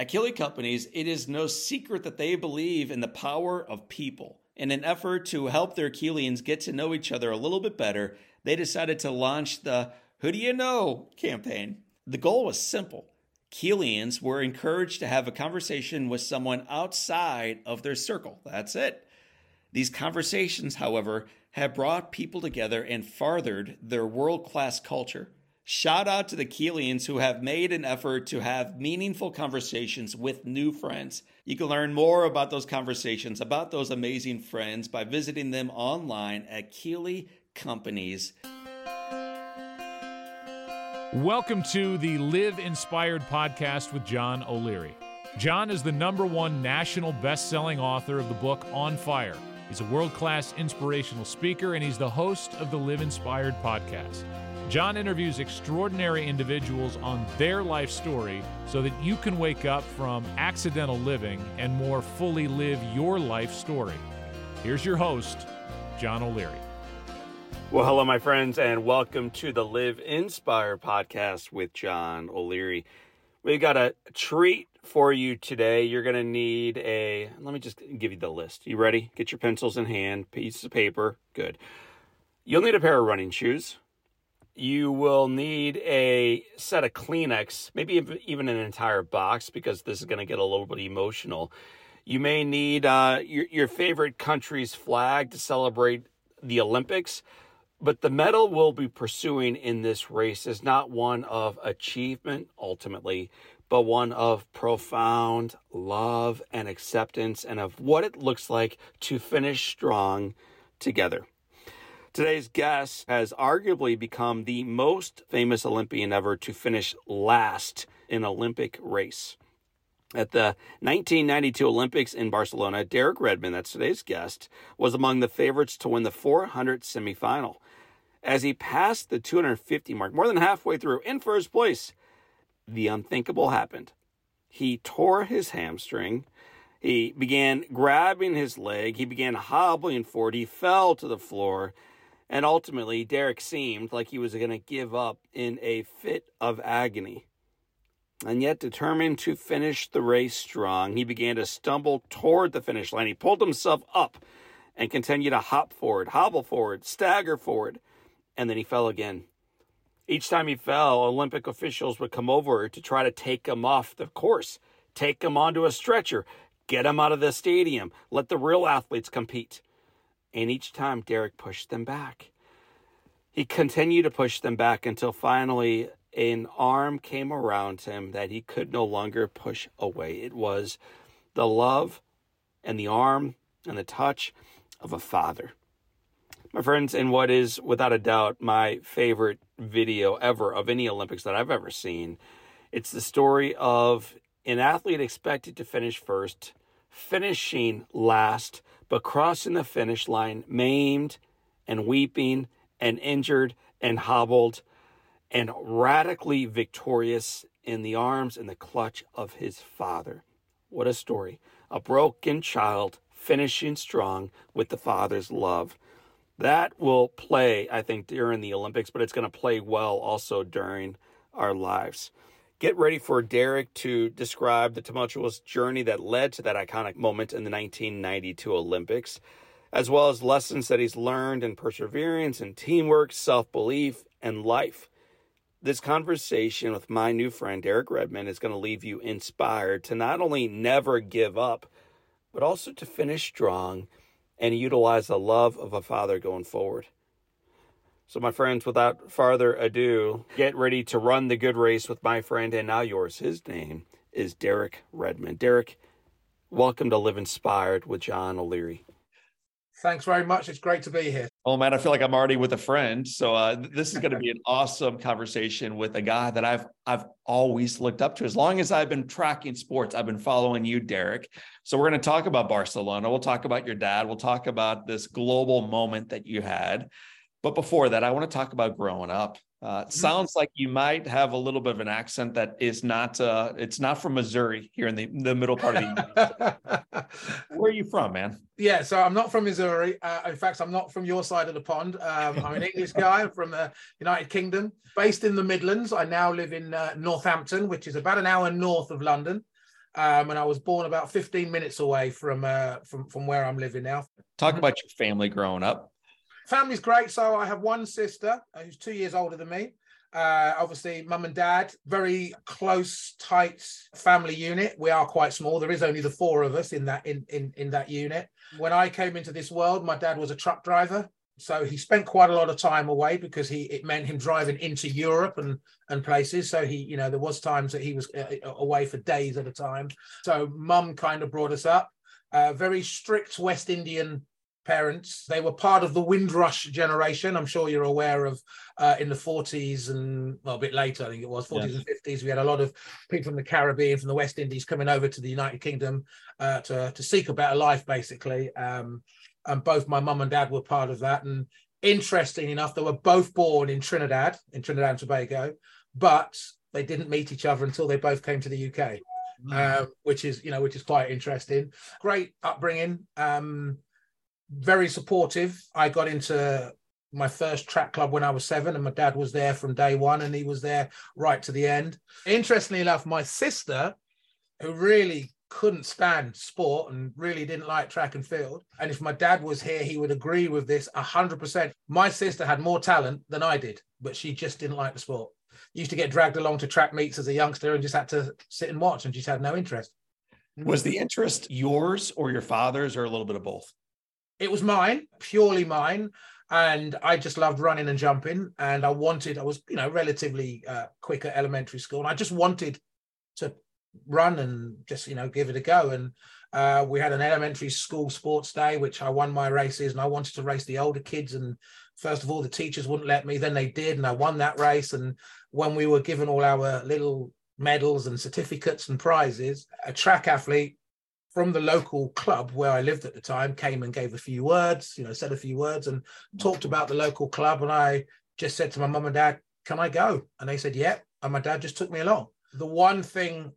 At Companies, it is no secret that they believe in the power of people. In an effort to help their Keelians get to know each other a little bit better, they decided to launch the Who Do You Know campaign. The goal was simple. Keelians were encouraged to have a conversation with someone outside of their circle. That's it. These conversations, however, have brought people together and farthered their world class culture. Shout out to the Keelians who have made an effort to have meaningful conversations with new friends. You can learn more about those conversations, about those amazing friends, by visiting them online at Keeley Companies. Welcome to the Live Inspired podcast with John O'Leary. John is the number one national best selling author of the book On Fire. He's a world class inspirational speaker, and he's the host of the Live Inspired podcast. John interviews extraordinary individuals on their life story so that you can wake up from accidental living and more fully live your life story. Here's your host, John O'Leary. Well, hello, my friends, and welcome to the Live Inspire podcast with John O'Leary. We've got a treat for you today. You're going to need a, let me just give you the list. You ready? Get your pencils in hand, pieces of paper. Good. You'll need a pair of running shoes you will need a set of Kleenex, maybe even an entire box, because this is going to get a little bit emotional. You may need uh, your, your favorite country's flag to celebrate the Olympics, but the medal we'll be pursuing in this race is not one of achievement ultimately, but one of profound love and acceptance and of what it looks like to finish strong together. Today's guest has arguably become the most famous Olympian ever to finish last in an Olympic race. At the 1992 Olympics in Barcelona, Derek Redmond, that's today's guest, was among the favorites to win the 400 semifinal. As he passed the 250 mark, more than halfway through, in first place, the unthinkable happened. He tore his hamstring. He began grabbing his leg. He began hobbling forward. He fell to the floor and ultimately, Derek seemed like he was going to give up in a fit of agony. And yet, determined to finish the race strong, he began to stumble toward the finish line. He pulled himself up and continued to hop forward, hobble forward, stagger forward, and then he fell again. Each time he fell, Olympic officials would come over to try to take him off the course, take him onto a stretcher, get him out of the stadium, let the real athletes compete. And each time Derek pushed them back. He continued to push them back until finally an arm came around him that he could no longer push away. It was the love and the arm and the touch of a father. My friends, in what is without a doubt my favorite video ever of any Olympics that I've ever seen, it's the story of an athlete expected to finish first, finishing last, but crossing the finish line maimed and weeping and injured and hobbled and radically victorious in the arms and the clutch of his father. What a story. A broken child finishing strong with the father's love. That will play, I think, during the Olympics, but it's going to play well also during our lives. Get ready for Derek to describe the tumultuous journey that led to that iconic moment in the 1992 Olympics, as well as lessons that he's learned in perseverance and teamwork, self belief, and life. This conversation with my new friend Derek Redmond is going to leave you inspired to not only never give up, but also to finish strong and utilize the love of a father going forward. So, my friends, without further ado, get ready to run the good race with my friend and now yours. His name is Derek Redmond. Derek, welcome to Live Inspired with John O'Leary. Thanks very much. It's great to be here. Oh man, I feel like I'm already with a friend. So uh, this is going to be an awesome conversation with a guy that I've I've always looked up to. As long as I've been tracking sports, I've been following you, Derek. So we're going to talk about Barcelona. We'll talk about your dad. We'll talk about this global moment that you had. But before that, I want to talk about growing up. Uh, mm-hmm. Sounds like you might have a little bit of an accent that is not. Uh, it's not from Missouri here in the, the middle part of the. Where are you from, man? Yeah, so I'm not from Missouri. Uh, in fact, I'm not from your side of the pond. Um, I'm an English guy from the United Kingdom, based in the Midlands. I now live in uh, Northampton, which is about an hour north of London. Um, and I was born about 15 minutes away from uh, from from where I'm living now. Talk about your family growing up. Family's great. So I have one sister uh, who's two years older than me. Uh, obviously, mum and dad, very close, tight family unit. We are quite small. There is only the four of us in that in in in that unit. When I came into this world, my dad was a truck driver, so he spent quite a lot of time away because he it meant him driving into Europe and and places. So he, you know, there was times that he was uh, uh away for days at a time. So mum kind of brought us up. Uh, very strict West Indian parents. They were part of the Windrush generation. I'm sure you're aware of uh, in the 40s and well, a bit later, I think it was 40s and 50s. We had a lot of people from the Caribbean, from the West Indies, coming over to the United Kingdom uh, to to seek a better life, basically. Um, and both my mum and dad were part of that. And interesting enough, they were both born in Trinidad, in Trinidad and Tobago, but they didn't meet each other until they both came to the UK. Mm. Um, which is you know which is quite interesting great upbringing um, very supportive. I got into my first track club when I was seven, and my dad was there from day one, and he was there right to the end. Interestingly enough, my sister, who really couldn't stand sport and really didn't like track and field, and if my dad was here, he would agree with this 100%. My sister had more talent than I did, but she just didn't like the sport. Used to get dragged along to track meets as a youngster and just had to sit and watch and just had no interest. Was the interest yours or your father's or a little bit of both? It was mine, purely mine. And I just loved running and jumping. And I wanted, I was, you know, relatively uh, quick at elementary school. And I just wanted to run and just, you know, give it a go. And uh, we had an elementary school sports day, which I won my races. And I wanted to race the older kids. And first of all, the teachers wouldn't let me. Then they did. And I won that race. And when we were given all our little medals and certificates and prizes, a track athlete from the local club where I lived at the time came and gave a few words, you know, said a few words and talked about the local club. And I just said to my mum and dad, Can I go? And they said, Yeah. And my dad just took me along. The one thing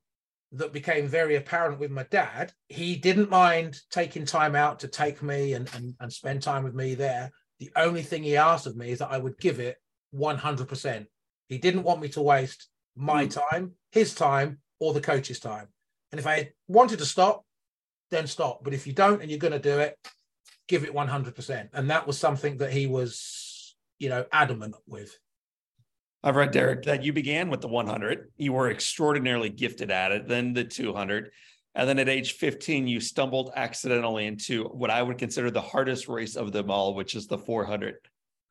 that became very apparent with my dad, he didn't mind taking time out to take me and, and, and spend time with me there. The only thing he asked of me is that I would give it 100%. He didn't want me to waste my hmm. time, his time, or the coach's time. And if I wanted to stop, then stop. But if you don't and you're going to do it, give it 100%. And that was something that he was, you know, adamant with. I've read, Derek, that you began with the 100. You were extraordinarily gifted at it, then the 200. And then at age 15, you stumbled accidentally into what I would consider the hardest race of them all, which is the 400.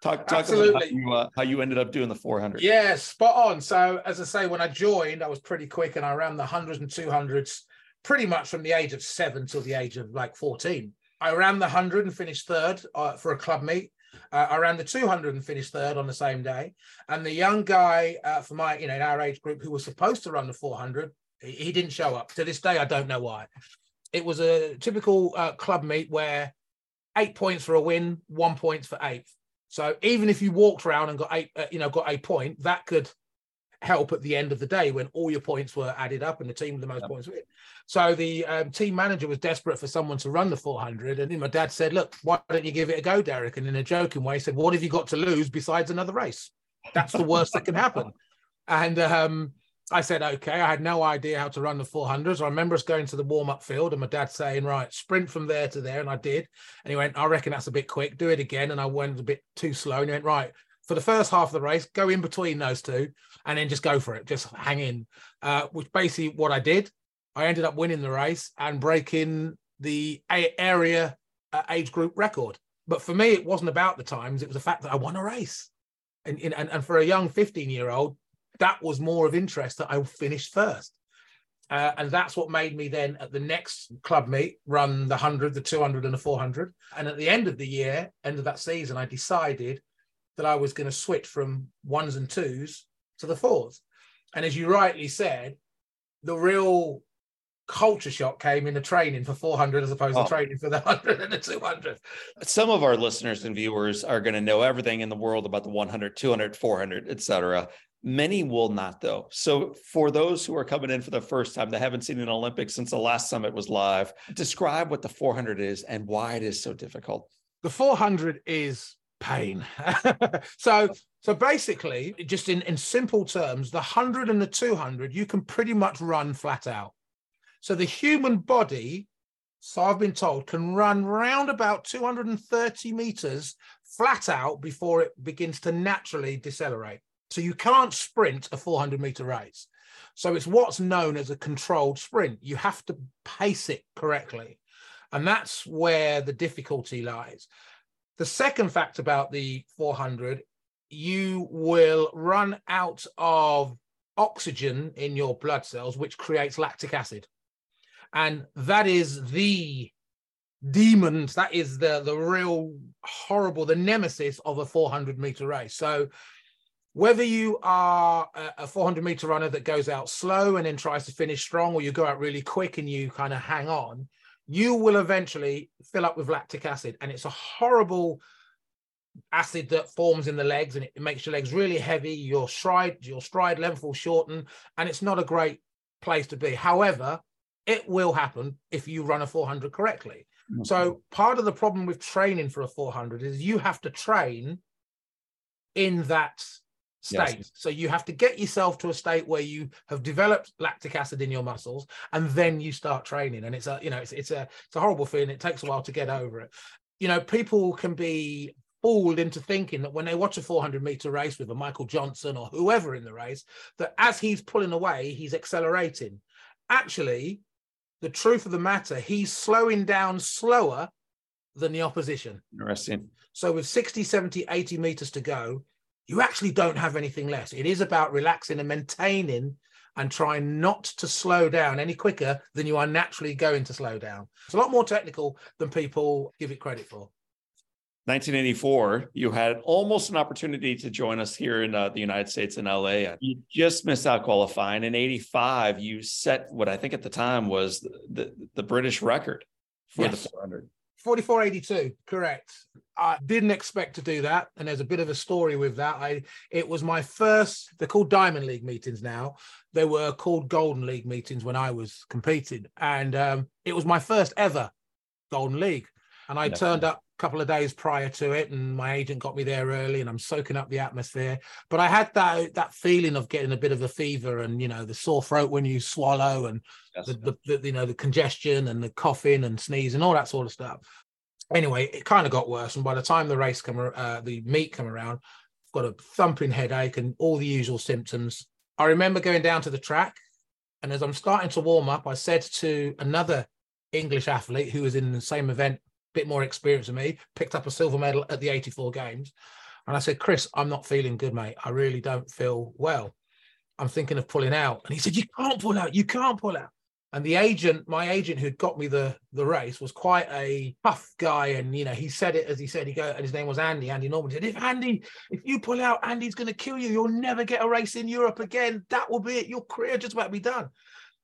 Talk, talk Absolutely. about how you, uh, how you ended up doing the 400. Yeah, spot on. So, as I say, when I joined, I was pretty quick and I ran the 100s and 200s pretty much from the age of seven till the age of like 14. I ran the 100 and finished third uh, for a club meet. Uh, I ran the 200 and finished third on the same day. And the young guy uh, for my, you know, in our age group who was supposed to run the 400, he, he didn't show up. To this day, I don't know why. It was a typical uh, club meet where eight points for a win, one point for eighth. So even if you walked around and got eight, uh, you know, got a point, that could help at the end of the day when all your points were added up and the team with the most points win. So the um, team manager was desperate for someone to run the 400. And then my dad said, Look, why don't you give it a go, Derek? And in a joking way, he said, What have you got to lose besides another race? That's the worst that can happen. And um, I said, Okay. I had no idea how to run the 400s. I remember us going to the warm up field and my dad saying, Right, sprint from there to there. And I did. And he went, I reckon that's a bit quick. Do it again. And I went a bit too slow. And he went, Right, for the first half of the race, go in between those two and then just go for it, just hang in. Uh, which basically what I did. I ended up winning the race and breaking the area uh, age group record. But for me, it wasn't about the times; it was the fact that I won a race. And and, and for a young 15 year old, that was more of interest that I finished first. Uh, and that's what made me then at the next club meet run the 100, the 200, and the 400. And at the end of the year, end of that season, I decided that I was going to switch from ones and twos to the fours. And as you rightly said, the real culture shock came in the training for 400 as opposed oh. to training for the 100 and the 200. Some of our listeners and viewers are going to know everything in the world about the 100, 200, 400, etc. Many will not, though. So, for those who are coming in for the first time they haven't seen an Olympics since the last summit was live, describe what the 400 is and why it is so difficult. The 400 is pain. so so basically, just in, in simple terms, the 100 and the 200, you can pretty much run flat out. So the human body, so I've been told, can run round about 230 meters flat out before it begins to naturally decelerate. So you can't sprint a 400 meter race. So it's what's known as a controlled sprint. You have to pace it correctly. And that's where the difficulty lies. The second fact about the 400, you will run out of oxygen in your blood cells, which creates lactic acid. And that is the demons, that is the, the real horrible, the nemesis of a 400 meter race. So whether you are a 400 meter runner that goes out slow and then tries to finish strong, or you go out really quick and you kind of hang on, you will eventually fill up with lactic acid. And it's a horrible acid that forms in the legs and it makes your legs really heavy. Your stride, your stride length will shorten, and it's not a great place to be. However, it will happen if you run a 400 correctly. Mm-hmm. So part of the problem with training for a 400 is you have to train in that state. Yes. So you have to get yourself to a state where you have developed lactic acid in your muscles, and then you start training. And it's a you know it's it's a it's a horrible feeling. It takes a while to get over it. You know, people can be fooled into thinking that when they watch a 400 meter race with a Michael Johnson or whoever in the race, that as he's pulling away, he's accelerating. Actually, the truth of the matter, he's slowing down slower than the opposition. Interesting. So with 60, 70, 80 meters to go, you actually don't have anything less. It is about relaxing and maintaining and trying not to slow down any quicker than you are naturally going to slow down. It's a lot more technical than people give it credit for. 1984, you had almost an opportunity to join us here in uh, the United States in LA. You just missed out qualifying. In 85, you set what I think at the time was the, the, the British record for yes. the 400. 4482 correct i didn't expect to do that and there's a bit of a story with that. I it was my first they're called diamond league meetings now. They were called golden league meetings when i was competing and um, it was my first ever golden league and i turned up a couple of days prior to it and my agent got me there early and i'm soaking up the atmosphere. But i had that that feeling of getting a bit of a fever and you know the sore throat when you swallow and yes, the, the, the, you know the congestion and the coughing and sneezing all that sort of stuff anyway it kind of got worse and by the time the race come uh, the meet come around got a thumping headache and all the usual symptoms i remember going down to the track and as i'm starting to warm up i said to another english athlete who was in the same event a bit more experience than me, picked up a silver medal at the 84 games. And I said, Chris, I'm not feeling good, mate. I really don't feel well. I'm thinking of pulling out. And he said, You can't pull out. You can't pull out. And the agent, my agent who'd got me the, the race, was quite a tough guy. And, you know, he said it as he said, he go, and his name was Andy, Andy Norman. Said, If Andy, if you pull out, Andy's going to kill you. You'll never get a race in Europe again. That will be it. Your career just about to be done.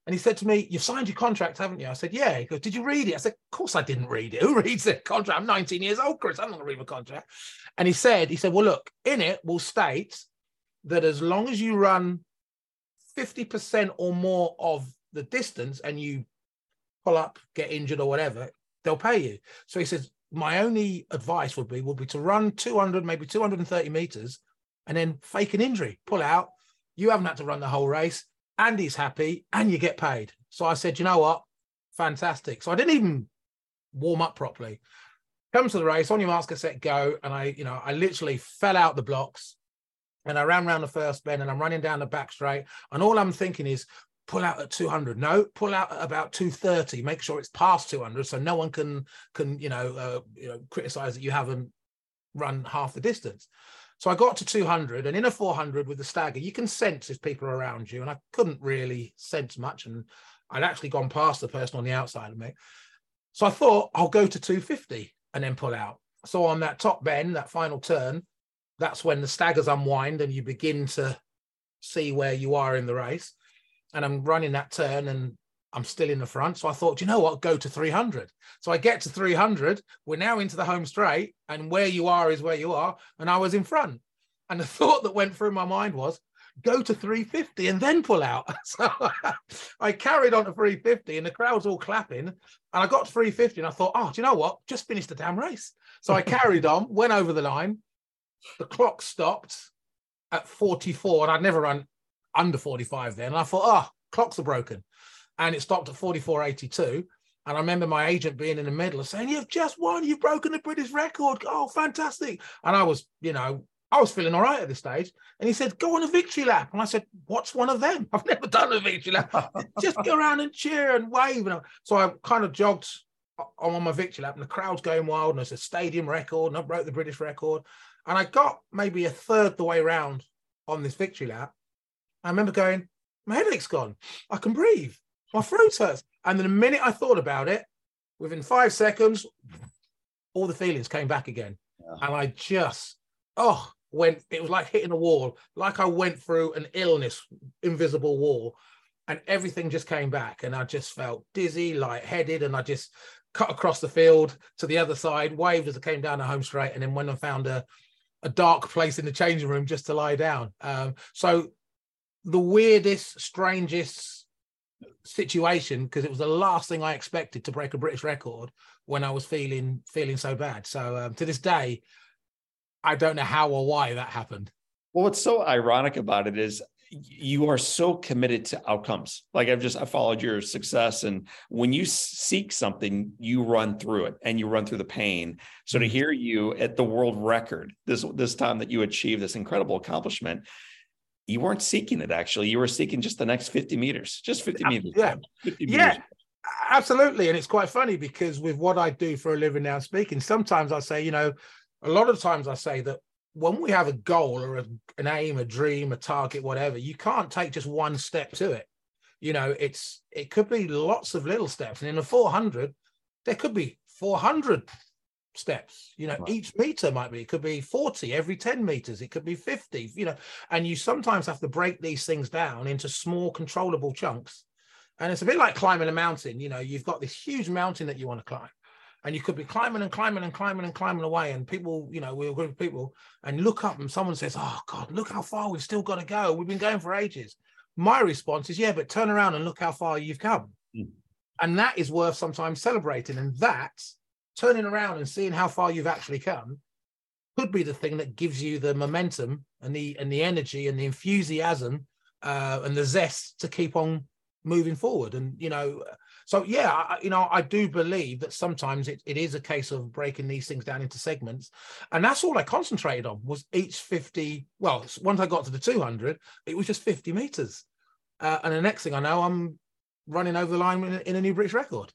And he said to me, You've signed your contract, haven't you? I said, Yeah. He goes, Did you read it? I said, Of course I didn't read it. Who reads a contract? I'm 19 years old, Chris. I'm not going to read my contract. And he said, He said, Well, look, in it will state that as long as you run 50% or more of the distance and you pull up, get injured or whatever, they'll pay you. So he says, My only advice would be would be to run 200, maybe 230 meters and then fake an injury, pull out. You haven't had to run the whole race Andy's happy, and you get paid. So I said, you know what? Fantastic. So I didn't even warm up properly. Comes to the race, on your mask, set, go. And I, you know, I literally fell out the blocks and I ran around the first bend and I'm running down the back straight. And all I'm thinking is, pull out at 200 no pull out at about 230 make sure it's past 200 so no one can can you know uh, you know criticize that you haven't run half the distance so I got to 200, and in a 400 with the stagger, you can sense if people are around you. And I couldn't really sense much. And I'd actually gone past the person on the outside of me. So I thought I'll go to 250 and then pull out. So on that top bend, that final turn, that's when the staggers unwind and you begin to see where you are in the race. And I'm running that turn and I'm still in the front. So I thought, you know what, go to 300. So I get to 300. We're now into the home straight, and where you are is where you are. And I was in front. And the thought that went through my mind was, go to 350 and then pull out. So I carried on to 350 and the crowd's all clapping. And I got to 350 and I thought, oh, do you know what? Just finished the damn race. So I carried on, went over the line. The clock stopped at 44 and I'd never run under 45 then. And I thought, oh, clocks are broken. and it stopped at 44.82. And I remember my agent being in the middle and saying, You've just won, you've broken the British record. Oh, fantastic. And I was, you know, I was feeling all right at this stage. And he said, Go on a victory lap. And I said, What's one of them? I've never done a victory lap. just go around and cheer and wave. And so I kind of jogged on my victory lap, and the crowd's going wild. And it's a stadium record, and I broke the British record. And I got maybe a third the way around on this victory lap. I remember going, My headache's gone. I can breathe. My throat hurts. And then the minute I thought about it, within five seconds, all the feelings came back again. Yeah. And I just, oh, went, it was like hitting a wall, like I went through an illness, invisible wall. And everything just came back. And I just felt dizzy, lightheaded. And I just cut across the field to the other side, waved as I came down the home straight. And then when I found a, a dark place in the changing room just to lie down. Um, so the weirdest, strangest, situation because it was the last thing I expected to break a British record when I was feeling feeling so bad. So um, to this day, I don't know how or why that happened. Well, what's so ironic about it is you are so committed to outcomes. Like I've just I followed your success, and when you seek something, you run through it and you run through the pain. So to mm-hmm. hear you at the world record this this time that you achieved this incredible accomplishment, you weren't seeking it actually. You were seeking just the next 50 meters, just 50 meters. Yeah. 50 yeah. Meters. Absolutely. And it's quite funny because with what I do for a living now speaking, sometimes I say, you know, a lot of times I say that when we have a goal or a, an aim, a dream, a target, whatever, you can't take just one step to it. You know, it's it could be lots of little steps. And in a 400, there could be 400 steps. You know right. each meter might be it could be 40 every 10 meters it could be 50 you know and you sometimes have to break these things down into small controllable chunks. And it's a bit like climbing a mountain you know you've got this huge mountain that you want to climb and you could be climbing and climbing and climbing and climbing away and people you know we're a group of people and look up and someone says oh god look how far we've still got to go. We've been going for ages. My response is yeah but turn around and look how far you've come. Mm. and that is worth sometimes celebrating and that turning around and seeing how far you've actually come could be the thing that gives you the momentum and the and the energy and the enthusiasm uh, and the zest to keep on moving forward. And you know, so yeah, I, you know, I do believe that sometimes it, it is a case of breaking these things down into segments, and that's all I concentrated on was each fifty. Well, once I got to the two hundred, it was just fifty meters, uh, and the next thing I know, I'm running over the line in, in a new British record.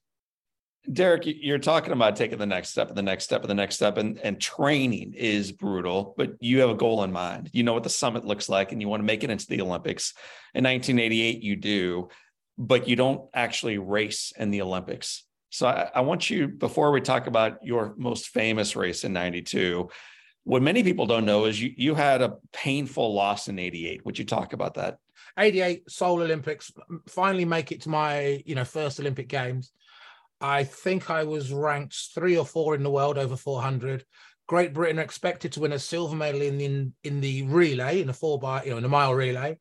Derek, you're talking about taking the next step and the next step and the next step, and, and training is brutal, but you have a goal in mind. You know what the summit looks like, and you want to make it into the Olympics. In 1988, you do, but you don't actually race in the Olympics. So I, I want you, before we talk about your most famous race in 92, what many people don't know is you, you had a painful loss in 88. Would you talk about that? 88 Seoul Olympics, finally make it to my, you know, first Olympic Games I think I was ranked three or four in the world over 400. Great Britain expected to win a silver medal in, in, in the relay, in the four by, you know, in the mile relay.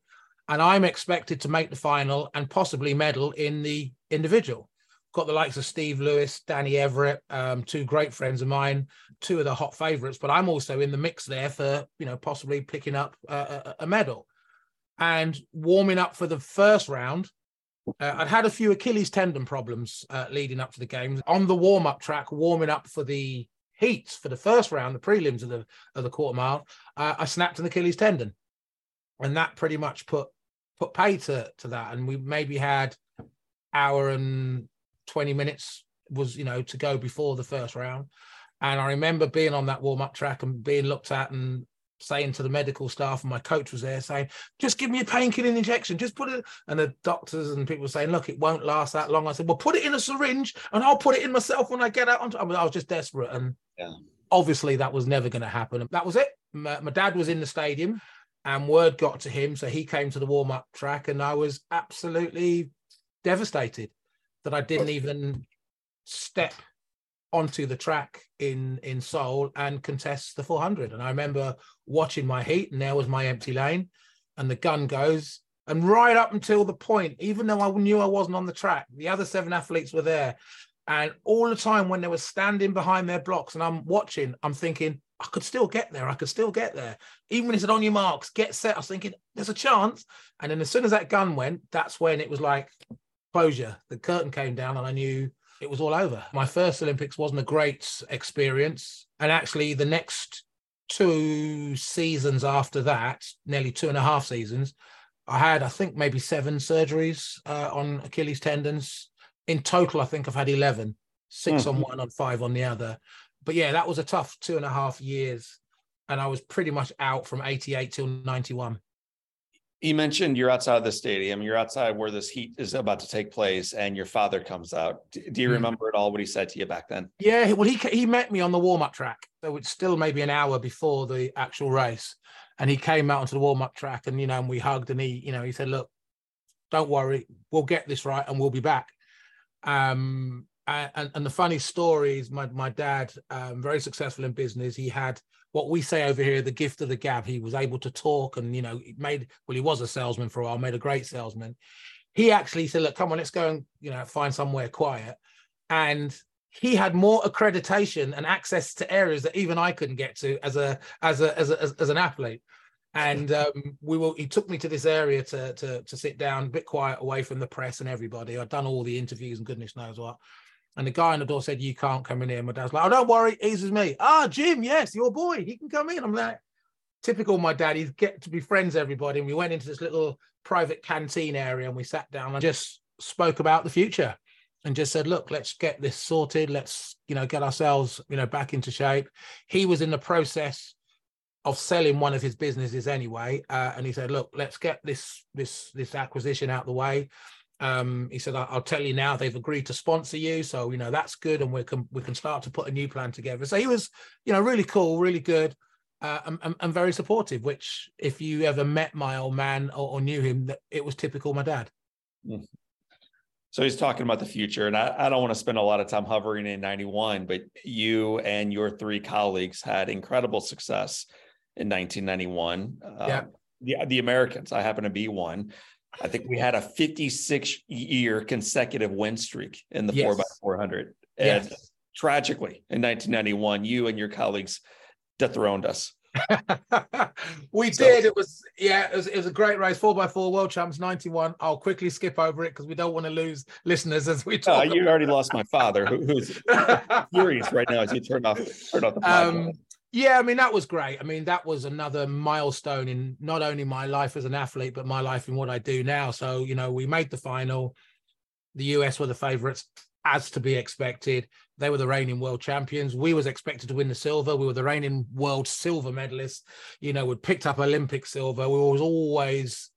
And I'm expected to make the final and possibly medal in the individual. Got the likes of Steve Lewis, Danny Everett, um, two great friends of mine, two of the hot favourites. But I'm also in the mix there for, you know, possibly picking up a, a medal. And warming up for the first round, uh, I'd had a few Achilles tendon problems uh, leading up to the games. On the warm up track, warming up for the heats for the first round, the prelims of the of the quarter mile, uh, I snapped an Achilles tendon, and that pretty much put put pay to to that. And we maybe had hour and twenty minutes was you know to go before the first round. And I remember being on that warm up track and being looked at and saying to the medical staff, and my coach was there saying, just give me a painkilling injection, just put it. And the doctors and people were saying, look, it won't last that long. I said, well, put it in a syringe and I'll put it in myself when I get out. On I was just desperate. And yeah. obviously that was never going to happen. That was it. My, my dad was in the stadium and word got to him. So he came to the warm up track and I was absolutely devastated that I didn't even step onto the track in in Seoul and contest the 400. And I remember watching my heat, and there was my empty lane, and the gun goes, and right up until the point, even though I knew I wasn't on the track, the other seven athletes were there, and all the time when they were standing behind their blocks, and I'm watching, I'm thinking. I could still get there. I could still get there. Even when it said on your marks, get set. I was thinking, there's a chance. And then as soon as that gun went, that's when it was like, closure. The curtain came down, and I knew it was all over. My first Olympics wasn't a great experience. And actually, the next two seasons after that, nearly two and a half seasons, I had, I think, maybe seven surgeries uh, on Achilles tendons. In total, I think I've had 11, six mm. on one, on five on the other. But yeah, that was a tough two and a half years. And I was pretty much out from 88 till 91 you mentioned you're outside of the stadium you're outside where this heat is about to take place and your father comes out. Do you mm. remember at all what he said to you back then? Yeah well he he met me on the warm-up track. So it's still maybe an hour before the actual race. And he came out onto the warm-up track and you know and we hugged and he you know he said look don't worry we'll get this right and we'll be back. Um and, and the funny story is my, my dad um, very successful in business he had what we say over here, the gift of the gab. He was able to talk and, you know, made, well, he was a salesman for a while, made a great salesman. He actually said, look, come on, let's go and, you know, find somewhere quiet. And he had more accreditation and access to areas that even I couldn't get to as a, as a, as, a, as, as an athlete. And um, we will, he took me to this area to, to, to sit down a bit quiet away from the press and everybody. I'd done all the interviews and goodness knows what. And the guy on the door said, You can't come in here. My dad's like, Oh, don't worry, eases me. Ah, Jim, yes, your boy. He can come in. I'm like, typical my dad. He'd get to be friends everybody. And we went into this little private canteen area and we sat down and just spoke about the future and just said, look, let's get this sorted. Let's, you know, get ourselves, you know, back into shape. He was in the process of selling one of his businesses anyway. Uh, and he said, look, let's get this, this, this acquisition out the way. Um, he said, "I'll tell you now. They've agreed to sponsor you, so you know that's good, and we can we can start to put a new plan together." So he was, you know, really cool, really good, uh, and, and, very supportive. Which, if you ever met my old man or, or knew him, that it was typical my dad. Hmm. So he's talking about the future, and I, I don't want to spend a lot of time hovering in '91, but you and your three colleagues had incredible success in 1991. Yeah. Um, the, the Americans, I happen to be one. I think we had a 56 year consecutive win streak in the four by 400. And yes. tragically, in 1991, you and your colleagues dethroned us. we so, did. It was yeah. It was, it was, a great race. Four by four world champs ninety one. I'll quickly skip over it because we don't want to lose listeners as we talk. Uh, you already lost my father, who, who's furious right now as you turn off turn off the podcast. Um, yeah, I mean that was great. I mean that was another milestone in not only my life as an athlete, but my life in what I do now. So you know, we made the final. The US were the favourites, as to be expected. They were the reigning world champions. We was expected to win the silver. We were the reigning world silver medalists. You know, we'd picked up Olympic silver. We was always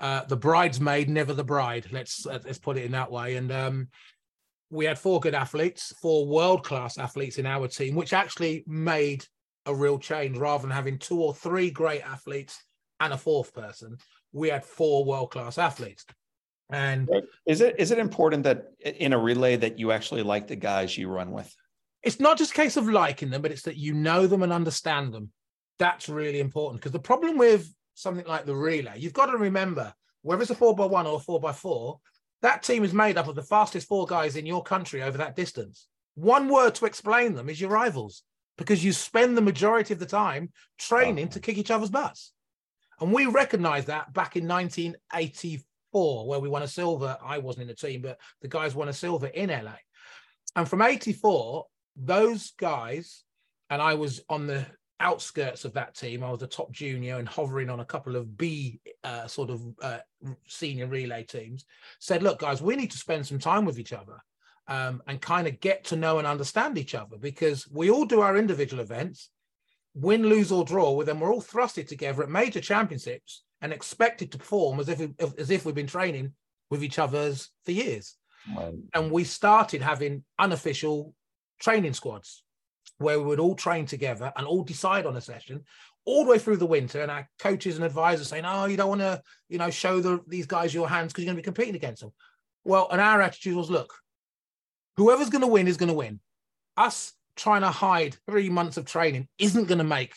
uh, the bridesmaid, never the bride. Let's let's put it in that way. And um, we had four good athletes, four world class athletes in our team, which actually made a real change rather than having two or three great athletes and a fourth person. We had four world class athletes. And is it is it important that in a relay that you actually like the guys you run with? It's not just a case of liking them, but it's that you know them and understand them. That's really important because the problem with something like the relay, you've got to remember whether it's a four by one or a four by four, that team is made up of the fastest four guys in your country over that distance. One word to explain them is your rivals because you spend the majority of the time training oh. to kick each other's butts. And we recognized that back in 1984, where we won a silver. I wasn't in the team, but the guys won a silver in LA. And from 84, those guys, and I was on the outskirts of that team. I was the top junior and hovering on a couple of B uh, sort of uh, senior relay teams. Said, look, guys, we need to spend some time with each other um, and kind of get to know and understand each other because we all do our individual events, win, lose, or draw, with them we're all thrusted together at major championships and expected to perform as if we, as if we've been training with each other's for years. Right. And we started having unofficial training squads where we would all train together and all decide on a session all the way through the winter and our coaches and advisors saying oh you don't want to you know show the, these guys your hands because you're going to be competing against them well and our attitude was look whoever's going to win is going to win. Us trying to hide three months of training isn't going to make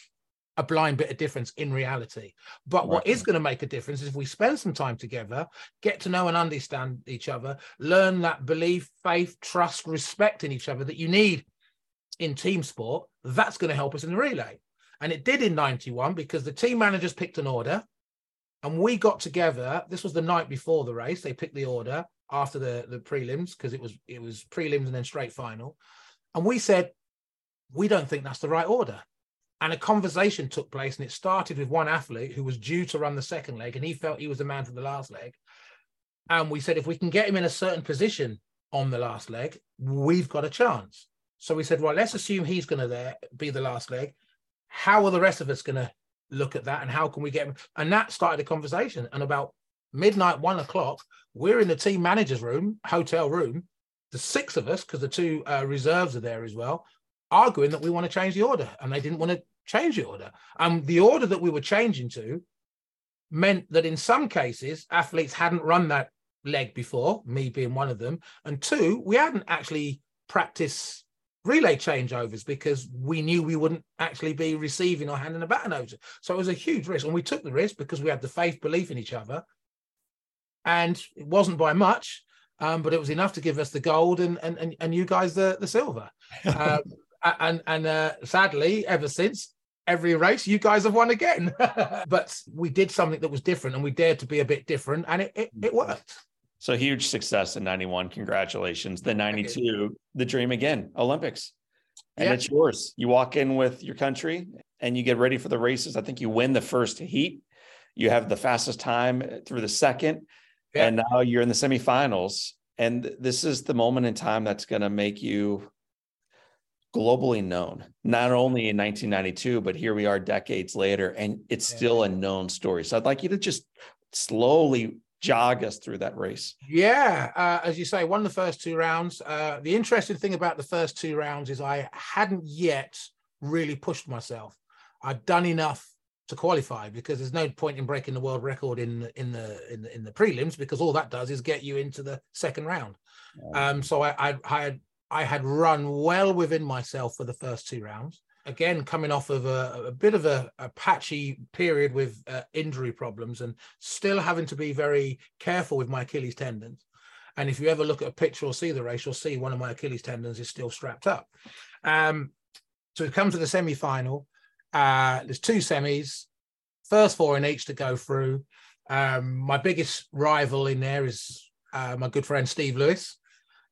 a blind bit of difference in reality. But right. what is going to make a difference is if we spend some time together, get to know and understand each other, learn that belief, faith, trust, respect in each other that you need in team sport, that's going to help us in the relay. And it did in 91 because the team managers picked an order and we got together. This was the night before the race. They picked the order after the the prelims because it was it was prelims and then straight final, and we said we don't think that's the right order. And a conversation took place, and it started with one athlete who was due to run the second leg, and he felt he was the man for the last leg. And we said, if we can get him in a certain position on the last leg, we've got a chance. So we said, well, let's assume he's going to there be the last leg. How are the rest of us going to look at that, and how can we get him? And that started a conversation. And about midnight, one o'clock, we're in the team manager's room, hotel room, the six of us, because the two uh, reserves are there as well, arguing that we want to change the order, and they didn't want to change the order. And the order that we were changing to meant that in some cases, athletes hadn't run that leg before, me being one of them. And two, we hadn't actually practiced relay changeovers because we knew we wouldn't actually be receiving or handing a baton over. So it was a huge risk. And we took the risk because we had the faith belief in each other. And it wasn't by much, um, but it was enough to give us the gold and and and, and you guys the, the silver. Um, and and uh, sadly, ever since every race, you guys have won again. but we did something that was different, and we dared to be a bit different, and it it, it worked. So huge success in 91. Congratulations. The 92, the dream again, Olympics. And yeah. it's yours. You walk in with your country and you get ready for the races. I think you win the first heat. You have the fastest time through the second. Yeah. And now you're in the semifinals. And this is the moment in time that's going to make you globally known, not only in 1992, but here we are decades later, and it's yeah. still a known story. So I'd like you to just slowly jog us through that race. Yeah, uh, as you say, won the first two rounds. Uh, the interesting thing about the first two rounds is I hadn't yet really pushed myself. I'd done enough to qualify because there's no point in breaking the world record in in the in the, in the prelims because all that does is get you into the second round. Um, so I, I, I had I had run well within myself for the first two rounds again coming off of a, a bit of a, a, patchy period with uh, injury problems and still having to be very careful with my Achilles tendons. And if you ever look at a picture or see the race, you'll see one of my Achilles tendons is still strapped up. Um, so we come to the semi final. Uh, there's two semis, first four in each to go through. Um, my biggest rival in there is uh, my good friend Steve Lewis.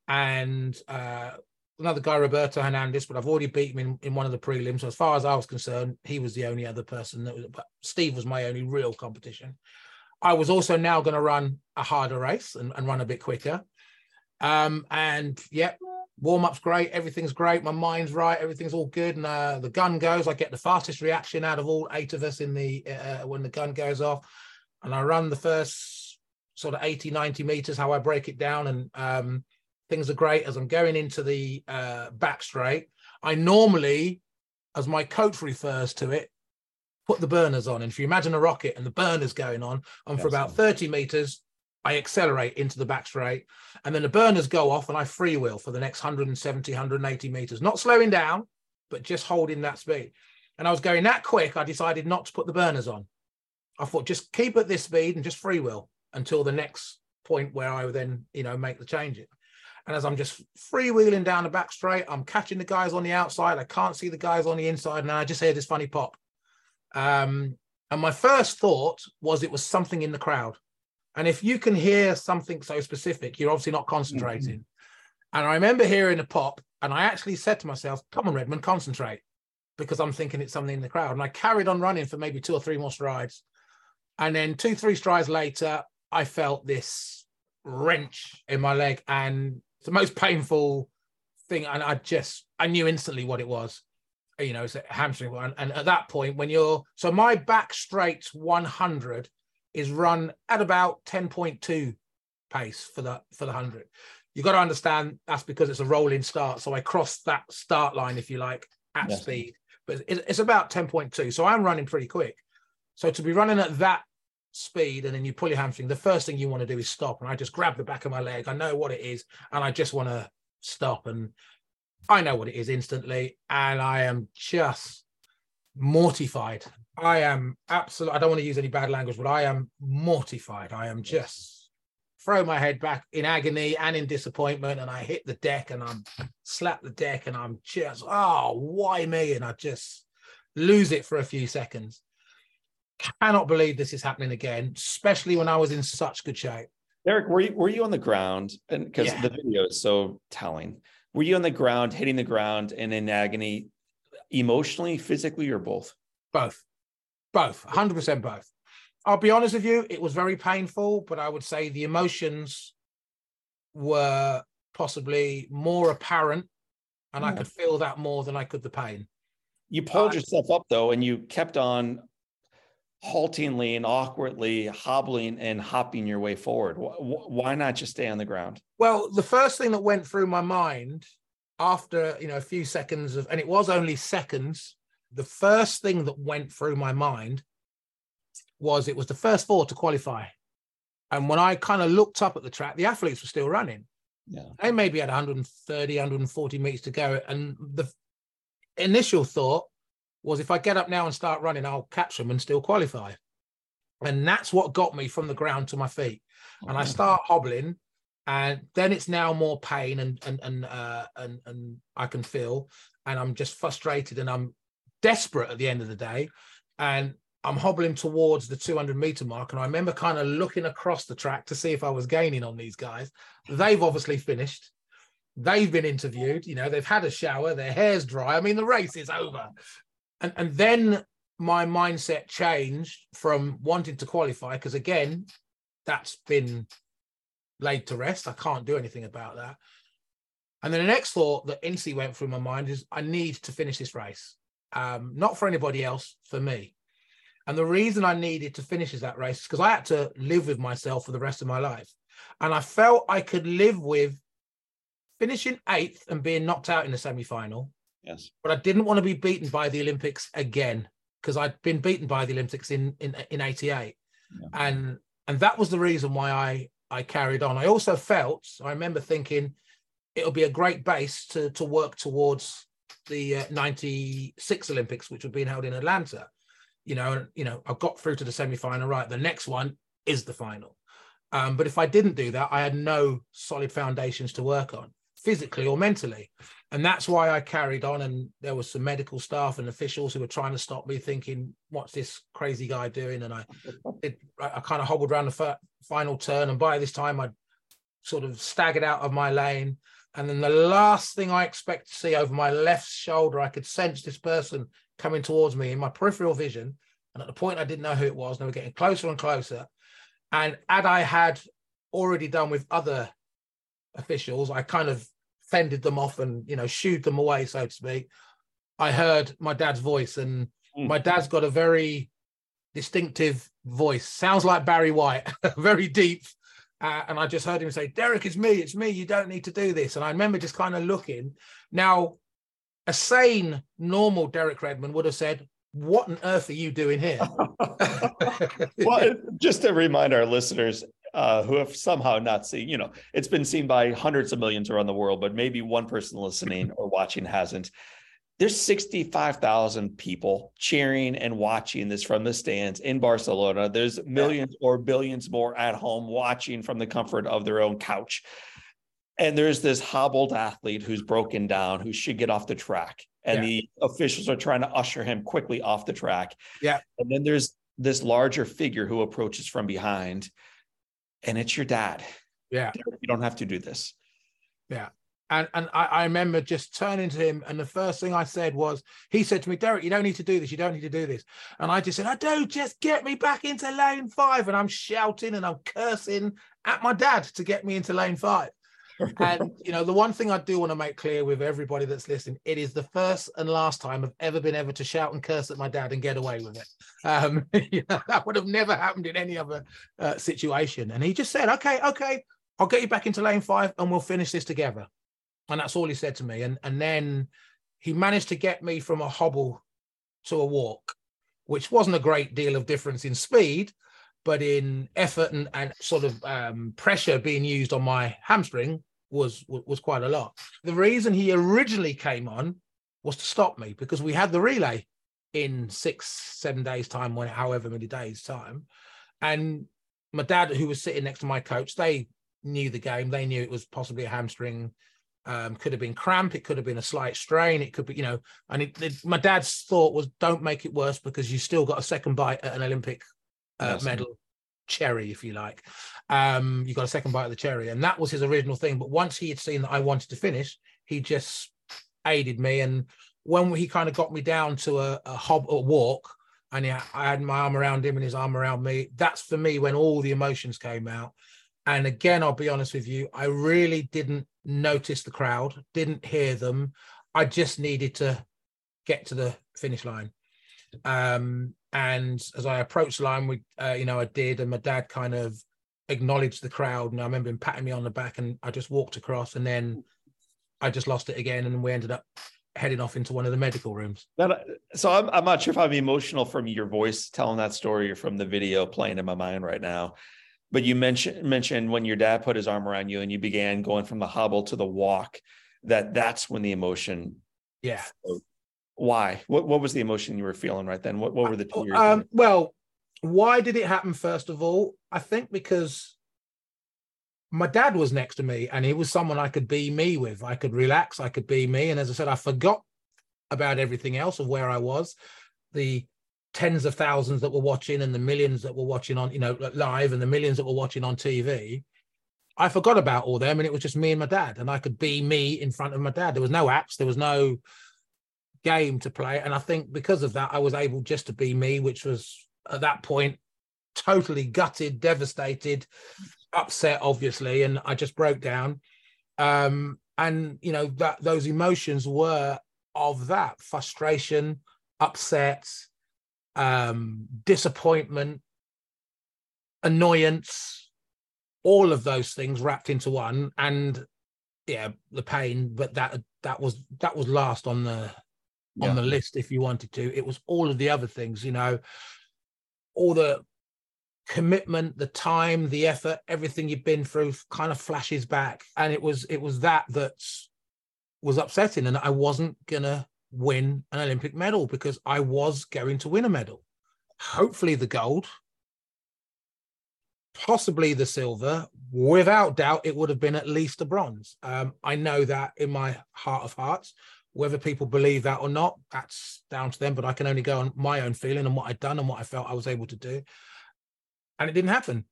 And uh, another guy, Roberto Hernandez, but I've already beat him in, in one of the prelims. So as far as I was concerned, he was the only other person that was, but Steve was my only real competition. I was also now going to run a harder race and, and run a bit quicker. Um, and yeah, warm up's great. Everything's great. My mind's right. Everything's all good. And uh, the gun goes. I get the fastest reaction out of all eight of us in the uh, when the gun goes off. And I run the first sort of 80, 90 meters, how I break it down. And um, things are great as I'm going into the uh, back straight. I normally, as my coach refers to it, put the burners on. And if you imagine a rocket and the burners going on, and for about 30 meters, I accelerate into the back straight. And then the burners go off and I freewheel for the next 170, 180 meters, not slowing down, but just holding that speed. And I was going that quick, I decided not to put the burners on. I thought just keep at this speed and just freewheel until the next point where I would then, you know, make the change. And as I'm just freewheeling down the back straight, I'm catching the guys on the outside. I can't see the guys on the inside. And I just hear this funny pop. Um, and my first thought was it was something in the crowd. And if you can hear something so specific, you're obviously not concentrating. Mm-hmm. And I remember hearing a pop, and I actually said to myself, Come on, Redmond, concentrate, because I'm thinking it's something in the crowd. And I carried on running for maybe two or three more strides. And then two, three strides later, I felt this wrench in my leg. And it's the most painful thing, and I just I knew instantly what it was. You know, it's a hamstring one, and at that point, when you're so my back straight 100 is run at about 10.2 pace for the for the hundred. you've got to understand that's because it's a rolling start. So I crossed that start line, if you like, at yes. speed, but it's about 10.2. So I'm running pretty quick. So to be running at that speed and then you pull your hamstring, the first thing you want to do is stop. And I just grab the back of my leg. I know what it is, and I just want to stop. And I know what it is instantly, and I am just mortified. I am absolutely. I don't want to use any bad language, but I am mortified. I am just throw my head back in agony and in disappointment, and I hit the deck and I'm slap the deck, and I'm just oh why me? And I just lose it for a few seconds cannot believe this is happening again, especially when I was in such good shape. Derek, were you were you on the ground? And because yeah. the video is so telling, were you on the ground, hitting the ground, and in agony, emotionally, physically, or both? Both, both, hundred percent both. I'll be honest with you, it was very painful, but I would say the emotions were possibly more apparent, and I hmm. could feel that more than I could the pain. You pulled yourself up though, and you kept on haltingly and awkwardly hobbling and hopping your way forward. Why not just stay on the ground? Well, the first thing that went through my mind after you know a few seconds of, and it was only seconds. The first thing that went through my mind was it was the first four to qualify, and when I kind of looked up at the track, the athletes were still running. Yeah. They maybe had 130, 140 meters to go, and the initial thought was if I get up now and start running, I'll catch them and still qualify. And that's what got me from the ground to my feet. And I start hobbling, and then it's now more pain and and and uh, and and I can feel, and I'm just frustrated and I'm desperate at the end of the day, and I'm hobbling towards the 200 meter mark, and I remember kind of looking across the track to see if I was gaining on these guys. They've obviously finished. They've been interviewed. You know, they've had a shower. Their hair's dry. I mean, the race is over and and then my mindset changed from wanting to qualify because again that's been laid to rest i can't do anything about that and then the next thought that instantly went through my mind is i need to finish this race um, not for anybody else for me and the reason i needed to finish that race is because i had to live with myself for the rest of my life and i felt i could live with finishing eighth and being knocked out in the semi-final Yes. But I didn't want to be beaten by the Olympics again because I'd been beaten by the Olympics in in in 88. Yeah. And and that was the reason why I I carried on. I also felt I remember thinking it'll be a great base to to work towards the uh, 96 Olympics which were being held in Atlanta. You know, you know, I got through to the semi-final right. The next one is the final. Um, but if I didn't do that, I had no solid foundations to work on physically or mentally and that's why I carried on. And there was some medical staff and officials who were trying to stop me, thinking, "What's this crazy guy doing?" And I, it, I kind of hobbled around the final turn, and by this time I'd sort of staggered out of my lane. And then the last thing I expect to see over my left shoulder, I could sense this person coming towards me in my peripheral vision. And at the point I didn't know who it was, and they were getting closer and closer. And as I had already done with other officials, I kind of fended them off and you know shooed them away, so to speak. I heard my dad's voice, and mm. my dad's got a very distinctive voice. Sounds like Barry White, very deep. Uh, and I just heard him say, "Derek, it's me. It's me. You don't need to do this." And I remember just kind of looking. Now, a sane, normal Derek Redmond would have said, "What on earth are you doing here?" well, just to remind our listeners, uh, who have somehow not seen, you know, it's been seen by hundreds of millions around the world, but maybe one person listening or watching hasn't. There's 65,000 people cheering and watching this from the stands in Barcelona. There's millions or billions more at home watching from the comfort of their own couch. And there's this hobbled athlete who's broken down, who should get off the track. And yeah. the officials are trying to usher him quickly off the track. Yeah. And then there's this larger figure who approaches from behind and it's your dad. Yeah. You don't have to do this. Yeah. And and I, I, remember just turning to him, and the first thing I said was, he said to me, Derek, you don't need to do this. You don't need to do this. And I just said, I do. Just get me back into lane five. And I'm shouting and I'm cursing at my dad to get me into lane five. and you know, the one thing I do want to make clear with everybody that's listening, it is the first and last time I've ever been able to shout and curse at my dad and get away with it. Um, you know, that would have never happened in any other uh, situation. And he just said, "Okay, okay, I'll get you back into lane five, and we'll finish this together." And that's all he said to me. And and then he managed to get me from a hobble to a walk, which wasn't a great deal of difference in speed, but in effort and, and sort of um, pressure being used on my hamstring was was quite a lot. The reason he originally came on was to stop me because we had the relay in six, seven days' time, when however many days' time. And my dad, who was sitting next to my coach, they knew the game. They knew it was possibly a hamstring. Um, could have been cramp. It could have been a slight strain. It could be, you know. And it, it, my dad's thought was, don't make it worse because you still got a second bite at an Olympic uh, yes. medal cherry, if you like. Um, you got a second bite of the cherry, and that was his original thing. But once he had seen that I wanted to finish, he just aided me. And when he kind of got me down to a, a hob, a walk, and yeah, I had my arm around him and his arm around me. That's for me when all the emotions came out. And again, I'll be honest with you, I really didn't notice the crowd, didn't hear them. I just needed to get to the finish line. Um, and as I approached the line, we, uh, you know, I did, and my dad kind of acknowledged the crowd, and I remember him patting me on the back, and I just walked across, and then I just lost it again, and we ended up heading off into one of the medical rooms. That, so I'm, I'm not sure if I'm emotional from your voice telling that story or from the video playing in my mind right now. But you mentioned mentioned when your dad put his arm around you and you began going from the hobble to the walk, that that's when the emotion. Yeah. Why? What what was the emotion you were feeling right then? What what were the tears? Um, well, why did it happen? First of all, I think because my dad was next to me and he was someone I could be me with. I could relax, I could be me. And as I said, I forgot about everything else of where I was, the tens of thousands that were watching and the millions that were watching on, you know, live and the millions that were watching on TV. I forgot about all them and it was just me and my dad. And I could be me in front of my dad. There was no apps, there was no game to play. And I think because of that, I was able just to be me, which was at that point totally gutted, devastated, upset, obviously, and I just broke down. Um, and you know that those emotions were of that frustration, upset, um, disappointment, annoyance, all of those things wrapped into one. And yeah, the pain, but that that was that was last on the yeah. on the list if you wanted to. It was all of the other things, you know, all the commitment the time the effort everything you've been through kind of flashes back and it was it was that that was upsetting and i wasn't gonna win an olympic medal because i was going to win a medal. Hopefully the gold possibly the silver. Without doubt it would have been at least a bronze. Um, i know that in my heart of hearts whether people believe that or not that's down to them but i can only go on my own feeling and what i'd done and what i felt i was able to do. And it didn't happen.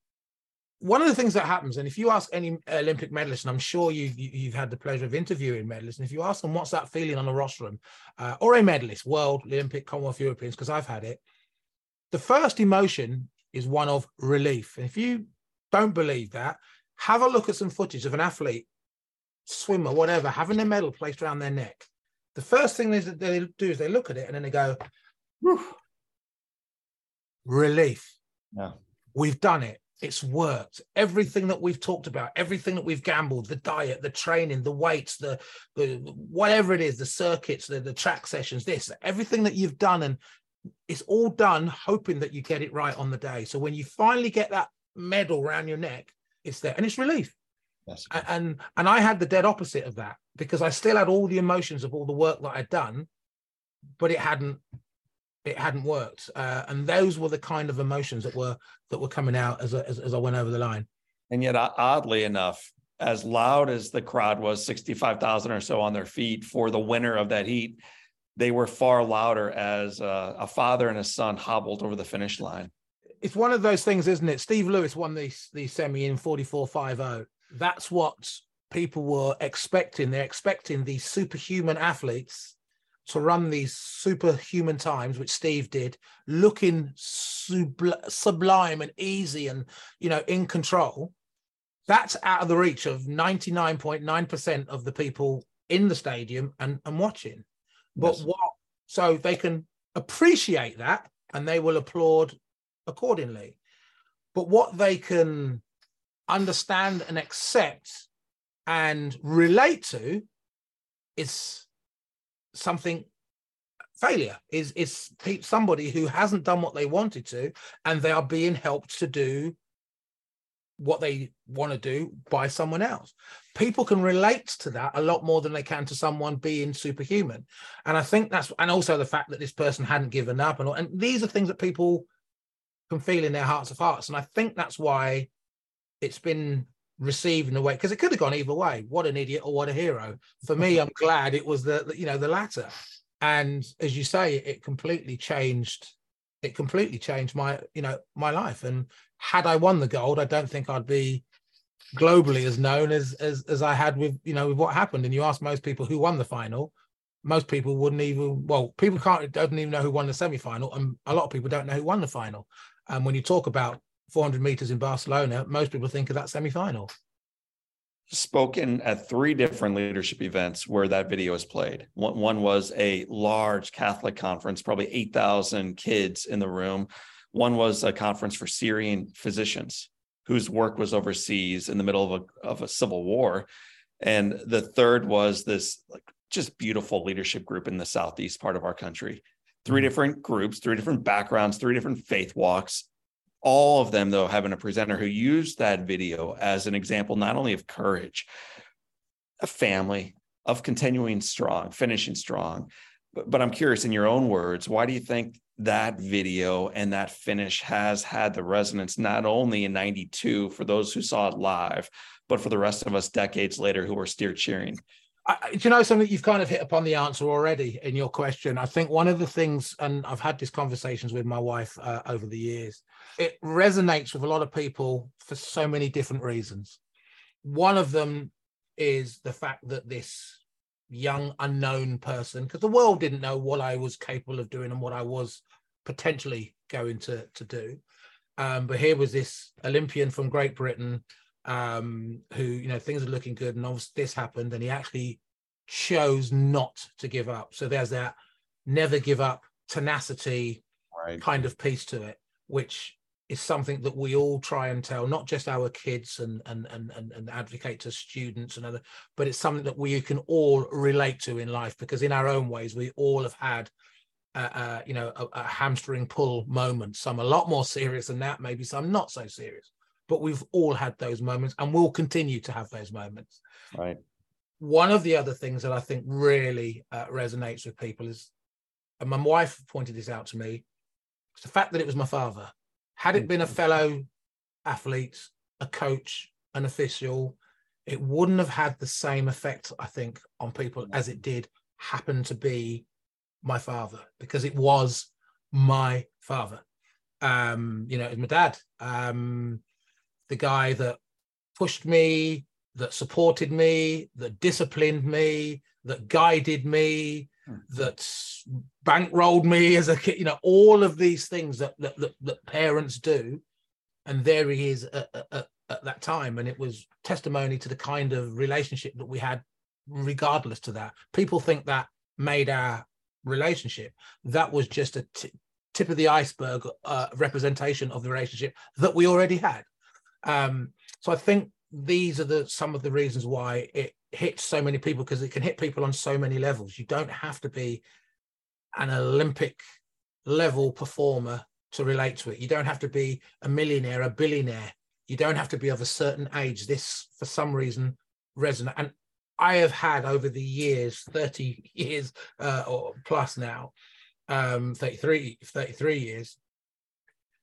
One of the things that happens, and if you ask any Olympic medalist, and I'm sure you've, you have had the pleasure of interviewing medalists, and if you ask them what's that feeling on a rostrum, uh, or a medalist, World, Olympic, Commonwealth, Europeans, because I've had it, the first emotion is one of relief. And if you don't believe that, have a look at some footage of an athlete, swimmer, whatever, having a medal placed around their neck. The first thing is that they do is they look at it and then they go, relief. Yeah. We've done it. It's worked. Everything that we've talked about, everything that we've gambled, the diet, the training, the weights, the, the whatever it is, the circuits, the, the track sessions, this, everything that you've done, and it's all done hoping that you get it right on the day. So when you finally get that medal around your neck, it's there and it's relief. Yes. And and I had the dead opposite of that because I still had all the emotions of all the work that I'd done, but it hadn't it hadn't worked. Uh, and those were the kind of emotions that were that were coming out as, as, as i went over the line. And yet oddly enough as loud as the crowd was 65,000 or so on their feet for the winner of that heat they were far louder as a, a father and a son hobbled over the finish line. It's one of those things isn't it? Steve lewis won the, the semi in 44.50 that's what people were expecting. They're expecting these superhuman athletes to run these superhuman times, which Steve did, looking subl- sublime and easy and you know in control. That's out of the reach of 99.9% of the people in the stadium and, and watching. But yes. what so they can appreciate that and they will applaud accordingly. But what they can understand and accept and relate to is something failure is is somebody who hasn't done what they wanted to and they are being helped to do what they want to do by someone else. People can relate to that a lot more than they can to someone being superhuman. And i think that's and also the fact that this person hadn't given up and, and these are things that people can feel in their hearts of hearts. And i think that's why it's been received in a way because it could have gone either way. What an idiot or what a hero. For me mm-hmm. i'm glad it was the you know the latter. And as you say it completely changed it completely changed my you know my life. And had I won the gold, I don't think I'd be globally as known as as as I had with you know with what happened. And you ask most people who won the final, most people wouldn't even well, people can't don't even know who won the semi final, and a lot of people don't know who won the final. And when you talk about 400 meters in Barcelona, most people think of that semi final. Spoken at three different leadership events where that video is played. One, one was a large Catholic conference, probably 8,000 kids in the room. One was a conference for Syrian physicians whose work was overseas in the middle of a, of a civil war. And the third was this like just beautiful leadership group in the southeast part of our country. Three mm-hmm. different groups, three different backgrounds, three different faith walks. All of them, though, having a presenter who used that video as an example not only of courage, a family, of continuing strong, finishing strong. But, but I'm curious, in your own words, why do you think that video and that finish has had the resonance not only in 92 for those who saw it live, but for the rest of us decades later who are still cheering? I, do you know something you've kind of hit upon the answer already in your question? I think one of the things, and I've had these conversations with my wife uh, over the years, it resonates with a lot of people for so many different reasons. One of them is the fact that this young unknown person, because the world didn't know what I was capable of doing and what I was potentially going to to do. Um, but here was this Olympian from Great Britain um, who, you know, things are looking good. And obviously this happened and he actually chose not to give up. So there's that never give up tenacity right. kind of piece to it, which is something that we all try and tell, not just our kids and and and and, and advocate to students and other, but it's something that we can all relate to in life because in our own ways we all have had uh, you know, a, a, hamstring pull moment. Some a lot more serious than that, maybe some not so serious but we've all had those moments and we'll continue to have those moments. Right. One of the other things that I think really uh, resonates with people is, and my wife pointed this out to me, it's the fact that it was my father. Had it been a fellow athlete, a coach, an official, it wouldn't have had the same effect, I think, on people as it did happen to be my father, because it was my father. Um, you know, it was my dad. Um, the guy that pushed me, that supported me, that disciplined me, that guided me, mm. that bankrolled me as a kid. You know, all of these things that that, that, that parents do, and there he is at, at, at that time, and it was testimony to the kind of relationship that we had, regardless to that. People think that made our relationship. That was just a t- tip of the iceberg uh, representation of the relationship that we already had. Um, so I think these are the some of the reasons why it hits so many people because it can hit people on so many levels. You don't have to be an Olympic level performer to relate to it. You don't have to be a millionaire, a billionaire. You don't have to be of a certain age. This, for some reason, resonates. And I have had over the years, 30 years uh, or plus now, um, 33, 33 years,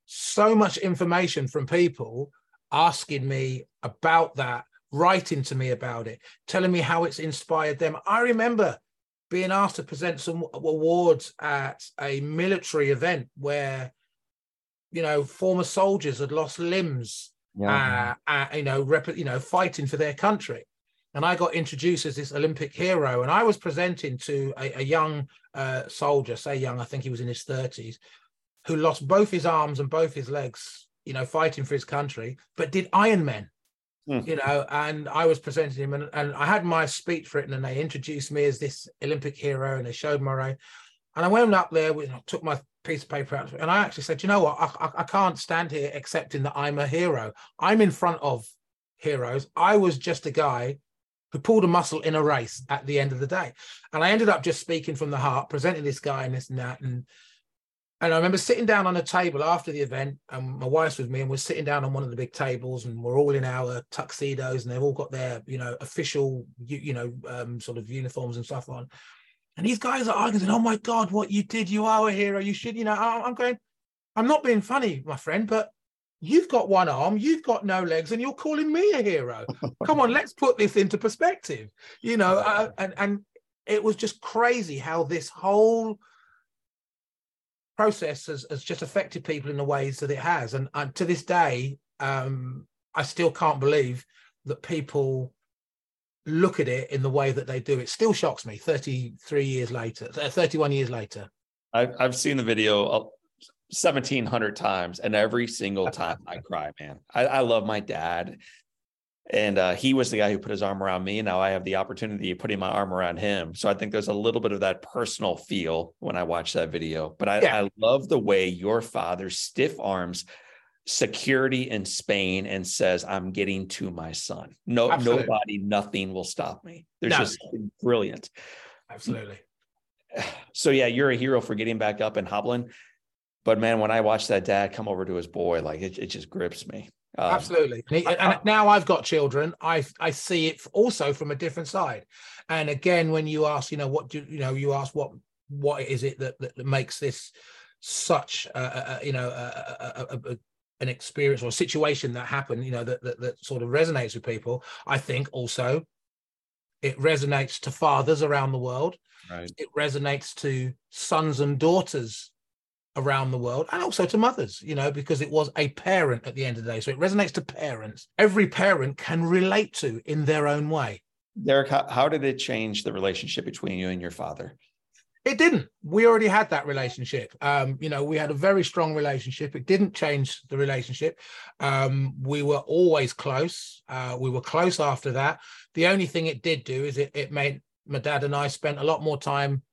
so much information from people asking me about that, writing to me about it, telling me how it's inspired them. I remember being asked to present some awards at a military event where, you know, former soldiers had lost limbs, yeah. uh, uh, you know, rep- you know, fighting for their country. And I got introduced as this Olympic hero, and I was presenting to a, a young uh, soldier, say young, I think he was in his 30s, who lost both his arms and both his legs you know, fighting for his country, but did Ironman. Mm. You know, and I was presenting him, and, and I had my speech written, and they introduced me as this Olympic hero, and they showed my own. And I went up there, with, took my piece of paper out, and I actually said, you know what, I, I, I can't stand here accepting that I'm a hero. I'm in front of heroes. I was just a guy who pulled a muscle in a race at the end of the day. And I ended up just speaking from the heart, presenting this guy and this and that. And and I remember sitting down on a table after the event, and my wife's with me, and we're sitting down on one of the big tables, and we're all in our tuxedos, and they've all got their, you know, official, you, you know, um, sort of uniforms and stuff on. And these guys are arguing, "Oh my God, what you did! You are a hero. You should, you know." I'm going, I'm not being funny, my friend, but you've got one arm, you've got no legs, and you're calling me a hero. Come on, let's put this into perspective, you know. Uh, and and it was just crazy how this whole process has, has just affected people in the ways that it has. And, and to this day, um, I still can't believe that people look at it in the way that they do. It still shocks me 33 years later, uh, 31 years later. I've, I've seen the video 1700 times and every single time I cry, man. I, I love my dad. And uh, he was the guy who put his arm around me. Now I have the opportunity of putting my arm around him. So I think there's a little bit of that personal feel when I watch that video. But I, yeah. I love the way your father stiff arms security in Spain and says, I'm getting to my son. No, Absolutely. nobody, nothing will stop me. There's no. just brilliant. Absolutely. So yeah, you're a hero for getting back up and hobbling. But man, when I watch that dad come over to his boy, like it, it just grips me. Um, Absolutely. And, and now I've got children. I I see it also from a different side. And again, when you ask, you know, what do you know, you ask what what is it that that, that makes this such a, a, a you know a, a, an experience or a situation that happened, you know, that, that that sort of resonates with people. I think also it resonates to fathers around the world. Right. It resonates to sons and daughters around the world and also to mothers, you know, because it was a parent at the end of the day. So it resonates to parents. Every parent can relate to in their own way. Derek, how, how did it change the relationship between you and your father? It didn't. We already had that relationship. Um, you know, we had a very strong relationship. It didn't change the relationship. Um, we were always close. Uh, we were close after that. The only thing it did do is it, it made my dad and I spent a lot more time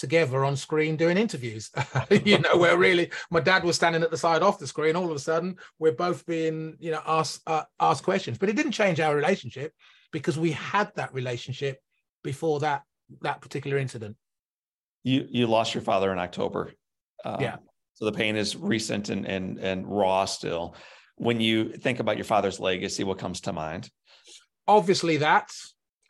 together on screen doing interviews. you know, where really my dad was standing at the side off the screen. All of a sudden, we're both being, you know, asked uh, asked questions. But it didn't change our relationship because we had that relationship before that that particular incident. You you lost your father in October. Um, yeah. So the pain is recent and and and raw still. When you think about your father's legacy, what comes to mind? Obviously, that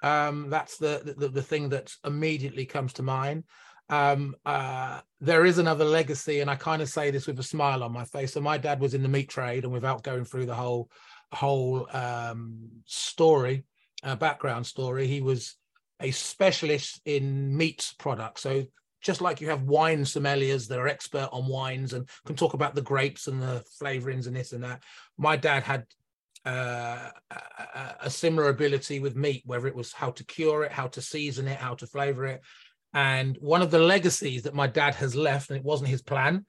um, that's the, the the thing that immediately comes to mind um, uh, there is another legacy, and I kind of say this with a smile on my face. So my dad was in the meat trade, and without going through the whole whole um, story, uh, background story, he was a specialist in meat products. So just like you have wine sommeliers that are expert on wines and can talk about the grapes and the flavorings and this and that, my dad had uh, a, a, similar ability with meat, whether it was how to cure it, how to season it, how to flavor it. And one of the legacies that my dad has left, and it wasn't his plan,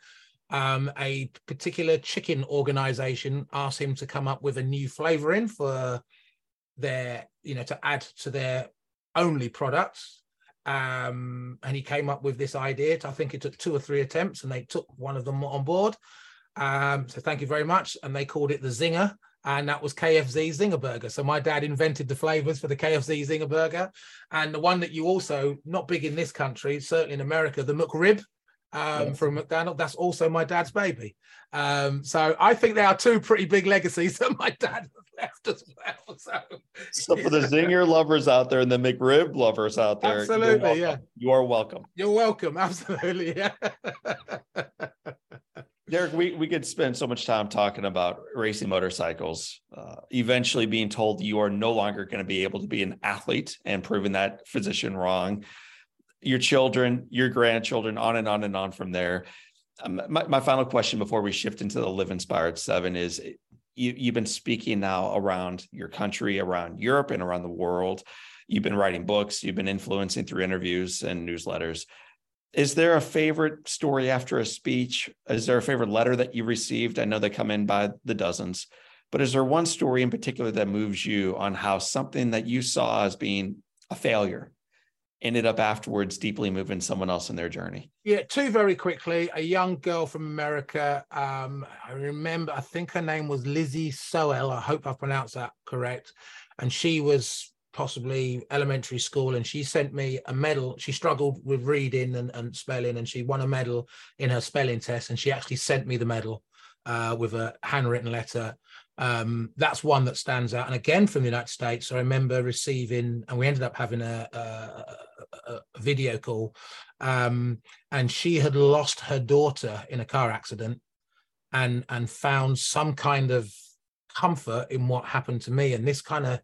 um, a particular chicken organization asked him to come up with a new flavoring for their, you know, to add to their only products. Um, and he came up with this idea. I think it took two or three attempts, and they took one of them on board. Um, so thank you very much. And they called it the Zinger and that was KFC Zinger Burger. So my dad invented the flavors for the KFC Zinger Burger, and the one that you also not big in this country, certainly in America, the McRib um, from McDonald. That's also my dad's baby. Um, so I think there are two pretty big legacies that my dad left as well. So, so for the Zinger lovers out there and the McRib lovers out there, absolutely, yeah, you are welcome. You're welcome, absolutely, yeah. Derek, we, we could spend so much time talking about racing motorcycles, uh, eventually being told you are no longer going to be able to be an athlete and proving that physician wrong. Your children, your grandchildren, on and on and on from there. Um, my, my final question before we shift into the Live Inspired Seven is you, you've been speaking now around your country, around Europe, and around the world. You've been writing books, you've been influencing through interviews and newsletters is there a favorite story after a speech? Is there a favorite letter that you received? I know they come in by the dozens, but is there one story in particular that moves you on how something that you saw as being a failure ended up afterwards deeply moving someone else in their journey? Yeah, two very quickly. A young girl from America. Um, I remember, I think her name was Lizzie Soel. I hope I pronounced that correct. And she was possibly elementary school and she sent me a medal. She struggled with reading and, and spelling and she won a medal in her spelling test and she actually sent me the medal uh, with a handwritten letter. Um, that's one that stands out. And again from the united states i remember receiving and we ended up having a, a, a video call um, and she had lost her daughter in a car accident and and found some kind of comfort in what happened to me. And this kind of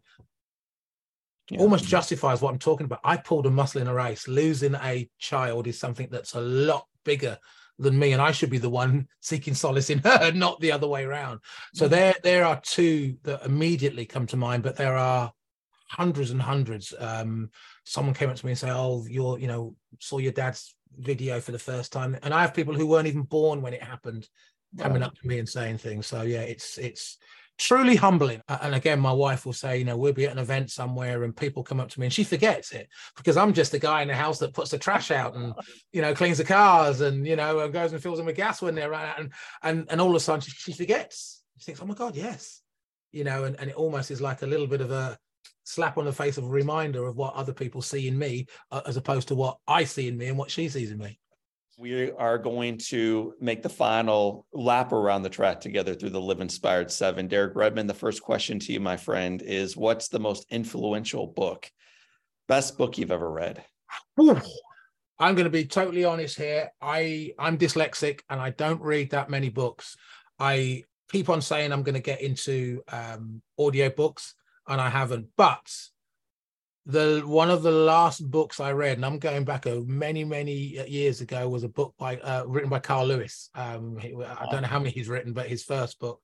yeah. almost justifies what I'm talking about. I pulled a muscle in a race. Losing a child is something that's a lot bigger than me, and I should be the one seeking solace in her, not the other way around. So mm. there, there are two that immediately come to mind, but there are hundreds and hundreds. Um, someone came up to me and said, "Oh, you're, you know, saw your dad's video for the first time," and I have people who weren't even born when it happened coming up to me and saying things. So yeah, it's it's truly humbling. And again, my wife will say, you know, we'll be at an event somewhere and people come up to me and she forgets it because I'm just the guy in the house that puts the trash out and, you know, cleans the cars and, you know, and goes and fills them with gas when they're out. And, and, and all of a sudden she, she forgets. She thinks, oh my God, yes. You know, and, and it almost is like a little bit of a slap on the face of a reminder of what other people see in me uh, as opposed to what I see in me and what she sees in me we are going to make the final lap around the track together through the Live Inspired Seven. Derek Redmond, the first question to you, my friend, is what's the most influential book, best book you've ever read? I'm going to be totally honest here. I I'm dyslexic and I don't read that many books. I keep on saying I'm going to get into um, audio books and I haven't, but the one of the last books I read, and I'm going back a many many years ago, was a book by uh, written by Carl Lewis. Um, he, I don't know how many he's written, but his first book.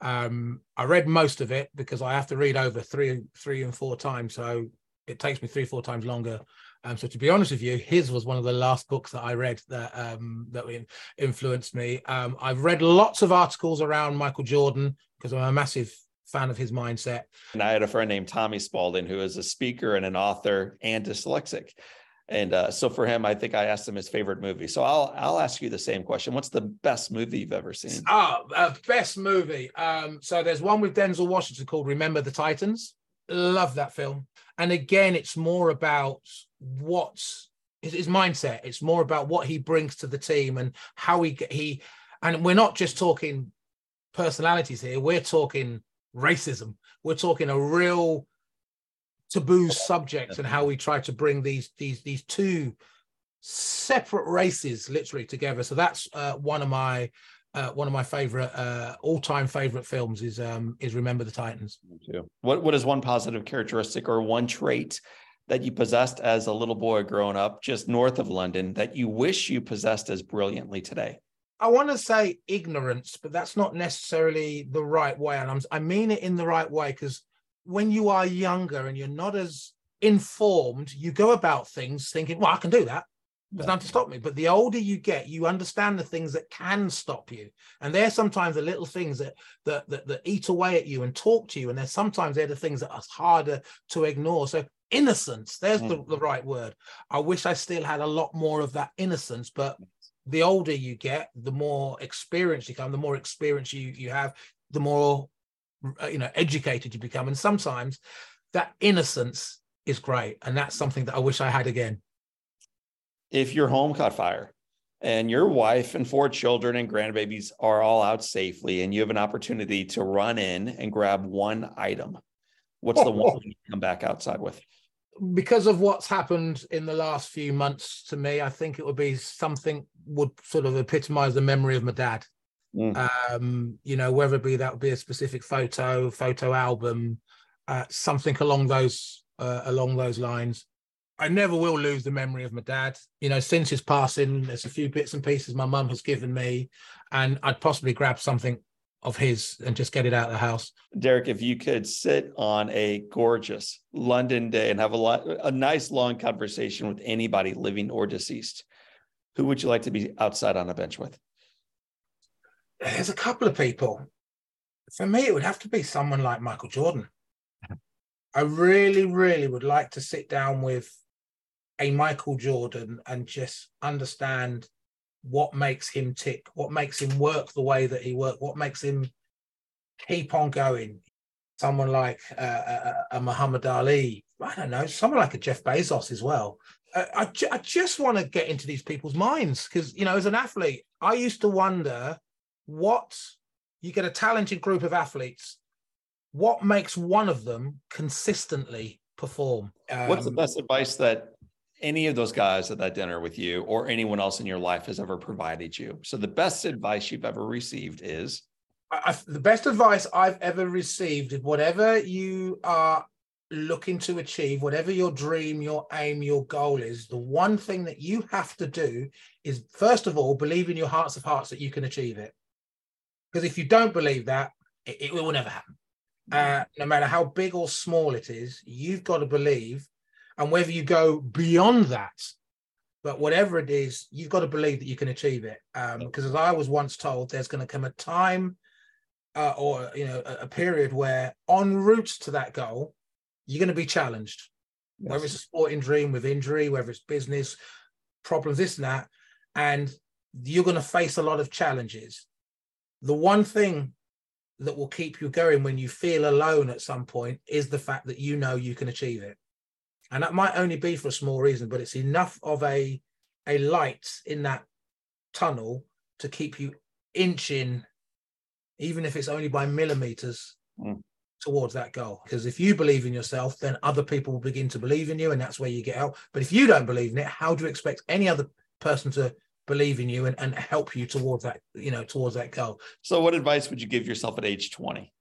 Um, I read most of it because I have to read over three three and four times, so it takes me three four times longer. Um, so to be honest with you, his was one of the last books that I read that um, that influenced me. Um, I've read lots of articles around Michael Jordan because I'm a massive fan of his mindset. And I had a friend named Tommy Spaulding who is a speaker and an author and dyslexic. And uh, so for him, I think I asked him his favorite movie. So I'll I'll ask you the same question. What's the best movie you've ever seen? Oh, uh, best movie. Um, so there's one with Denzel Washington called Remember the Titans. Love that film. And again, it's more about what's his, his mindset. It's more about what he brings to the team and how he he. And we're not just talking personalities here. We're talking racism. We're talking a real taboo subject and how we try to bring these these these two separate races literally together. So that's uh, one of my uh, one of my favorite uh, all-time favorite films is um, is Remember the Titans. What what is one positive characteristic or one trait that you possessed as a little boy growing up just north of London that you wish you possessed as brilliantly today? I want to say ignorance, but that's not necessarily the right way. And I'm, I mean it in the right way because when you are younger and you're not as informed, you go about things thinking, well, I can do that. There's nothing to stop me. But the older you get, you understand the things that can stop you. And they're sometimes the little things that, that that that eat away at you and talk to you. And there's sometimes they're the things that are harder to ignore. So innocence, there's mm. the, the right word. I wish I still had a lot more of that innocence, but the older you get, the more experience you come, the more experience you you have, the more uh, you know educated you become, and sometimes that innocence is great, and that's something that I wish I had again. If your home caught fire and your wife and four children and grandbabies are all out safely, and you have an opportunity to run in and grab one item, what's oh, the one oh. you come back outside with? Because of what's happened in the last few months to me, I think it would be something would sort of epitomize the memory of my dad. Mm. Um, you know, whether it be that would be a specific photo, photo album, uh, something along those uh, along those lines. I never will lose the memory of my dad. You know, since his passing, there's a few bits and pieces my mum has given me, and I'd possibly grab something of his and just get it out of the house. Derek, if you could sit on a gorgeous London day and have a lot, a nice long conversation with anybody living or deceased, who would you like to be outside on a bench with? There's a couple of people. For me, it would have to be someone like Michael Jordan. I really, really would like to sit down with a Michael Jordan and just understand what makes him tick, what makes him work the way that he worked, what makes him keep on going. Someone like uh, a, a, Muhammad Ali, I don't know, someone like a Jeff Bezos as well. Uh, I, ju- I just want to get into these people's minds because, you know, as an athlete, I used to wonder what you get a talented group of athletes, what makes one of them consistently perform? Um, What's the um, best advice that any of those guys at that dinner with you or anyone else in your life has ever provided you. So the best advice you've ever received is I, the best advice I've ever received is whatever you are looking to achieve, whatever your dream, your aim, your goal is, the one thing that you have to do is, first of all, believe in your hearts of hearts that you can achieve it. Because if you don't believe that, it, it will never happen. Uh, no matter how big or small it is, you've got to believe. And whether you go beyond that, but whatever it is, you've got to believe that you can achieve it. Um, because as I was once told, there's going to come a time uh, or you know a, a, period where en route to that goal, you're going to be challenged. Yes. Whether it's a sporting dream with injury, whether it's business problems, this and that, and you're going to face a lot of challenges. The one thing that will keep you going when you feel alone at some point is the fact that you know you can achieve it and that might only be for a small reason but it's enough of a a light in that tunnel to keep you inching even if it's only by millimeters mm. towards that goal. Because if you believe in yourself then other people will begin to believe in you and that's where you get help but if you don't believe in it how do you expect any other person to believe in you and, and help you towards that you know towards that goal? So what advice would you give yourself at age 20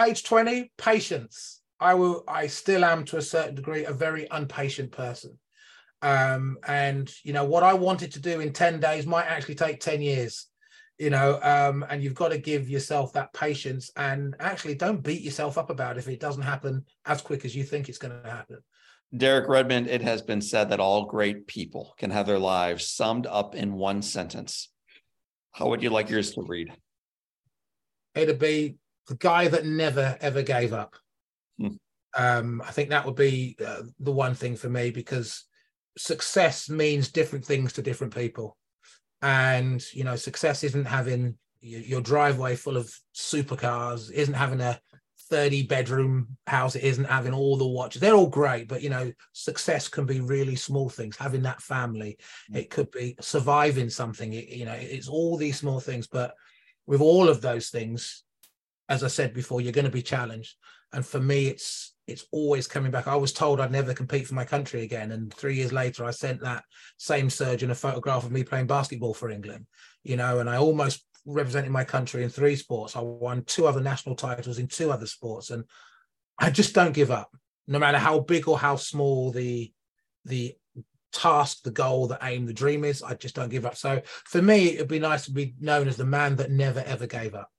age 20 patience I will. I still am to a certain degree a very impatient person, um, and you know what I wanted to do in ten days might actually take ten years. You know, um, and you've got to give yourself that patience and actually don't beat yourself up about it if it doesn't happen as quick as you think it's going to happen. Derek Redmond, it has been said that all great people can have their lives summed up in one sentence. How would you like yours to read? It'd be the guy that never ever gave up. Hmm. Um, I think that would be uh, the one thing for me because success means different things to different people. And, you know, success isn't having your driveway full of supercars, isn't having a 30 bedroom house, it isn't having all the watches. They're all great, but, you know, success can be really small things, having that family. Hmm. It could be surviving something, it, you know, it's all these small things. But with all of those things, as I said before, you're going to be challenged and for me it's it's always coming back. I was told i'd never compete for my country again. And three years later i sent that same surgeon a photograph of me playing basketball for england you know and i almost represented my country in three sports. I won two other national titles in two other sports. And i just don't give up no matter how big or how small the the task the goal the aim the dream is i just don't give up. So for me it'd be nice to be known as the man that never ever gave up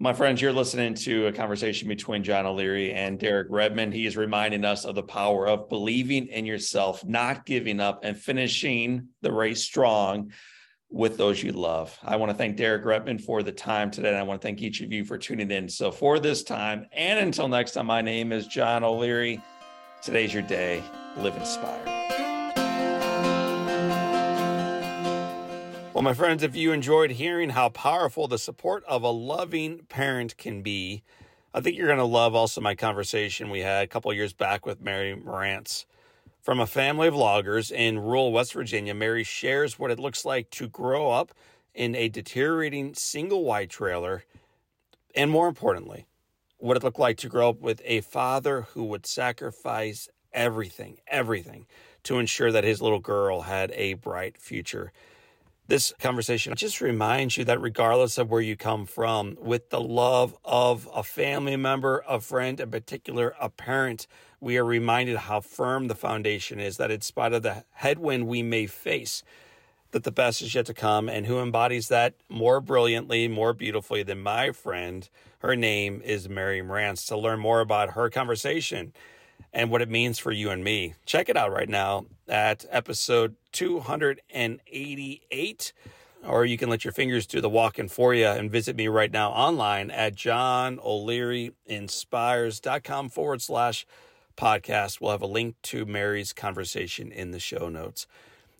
my friends, you're listening to a conversation between John O'Leary and Derek Redmond. He is reminding us of the power of believing in yourself, not giving up, and finishing the race strong with those you love. I want to thank Derek Redmond for the time today, and I want to thank each of you for tuning in. So, for this time, and until next time, my name is John O'Leary. Today's your day. Live inspired. Well, my friends, if you enjoyed hearing how powerful the support of a loving parent can be, I think you're going to love also my conversation we had a couple years back with Mary Marantz. From a family of loggers in rural West Virginia, Mary shares what it looks like to grow up in a deteriorating single wide trailer, and more importantly, what it looked like to grow up with a father who would sacrifice everything, everything to ensure that his little girl had a bright future. This conversation just reminds you that regardless of where you come from, with the love of a family member, a friend, in particular, a parent, we are reminded how firm the foundation is, that in spite of the headwind we may face, that the best is yet to come. And who embodies that more brilliantly, more beautifully than my friend? Her name is Mary Marantz. To learn more about her conversation, and what it means for you and me. Check it out right now at episode 288 or you can let your fingers do the walking for you and visit me right now online at johnolearyinspires.com forward slash podcast. We'll have a link to Mary's conversation in the show notes.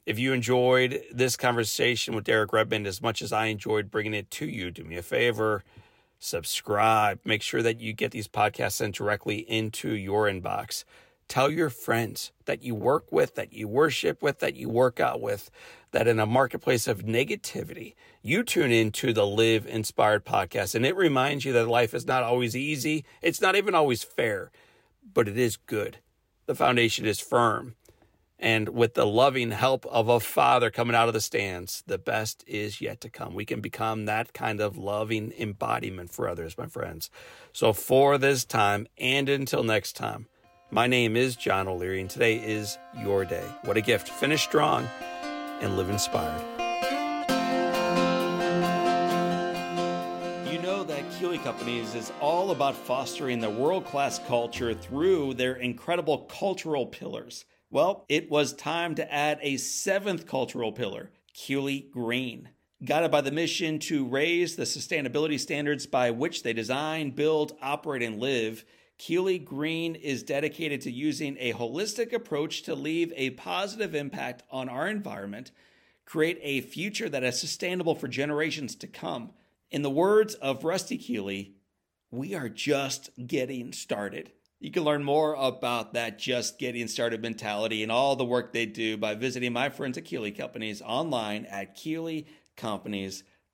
If you enjoyed this conversation with Derek Redmond as much as I enjoyed bringing it to you, do me a favor subscribe. Make sure that you get these podcasts sent directly into your inbox. Tell your friends that you work with, that you worship with, that you work out with, that in a marketplace of negativity, you tune into the Live Inspired podcast. And it reminds you that life is not always easy. It's not even always fair, but it is good. The foundation is firm. And with the loving help of a father coming out of the stands, the best is yet to come. We can become that kind of loving embodiment for others, my friends. So, for this time and until next time, My name is John O'Leary, and today is your day. What a gift. Finish strong and live inspired. You know that Keeley Companies is all about fostering the world class culture through their incredible cultural pillars. Well, it was time to add a seventh cultural pillar, Keeley Green. Guided by the mission to raise the sustainability standards by which they design, build, operate, and live, Keeley Green is dedicated to using a holistic approach to leave a positive impact on our environment, create a future that is sustainable for generations to come. In the words of Rusty Keeley, we are just getting started. You can learn more about that just getting started mentality and all the work they do by visiting my friends at Keeley Companies online at keeleycompanies.com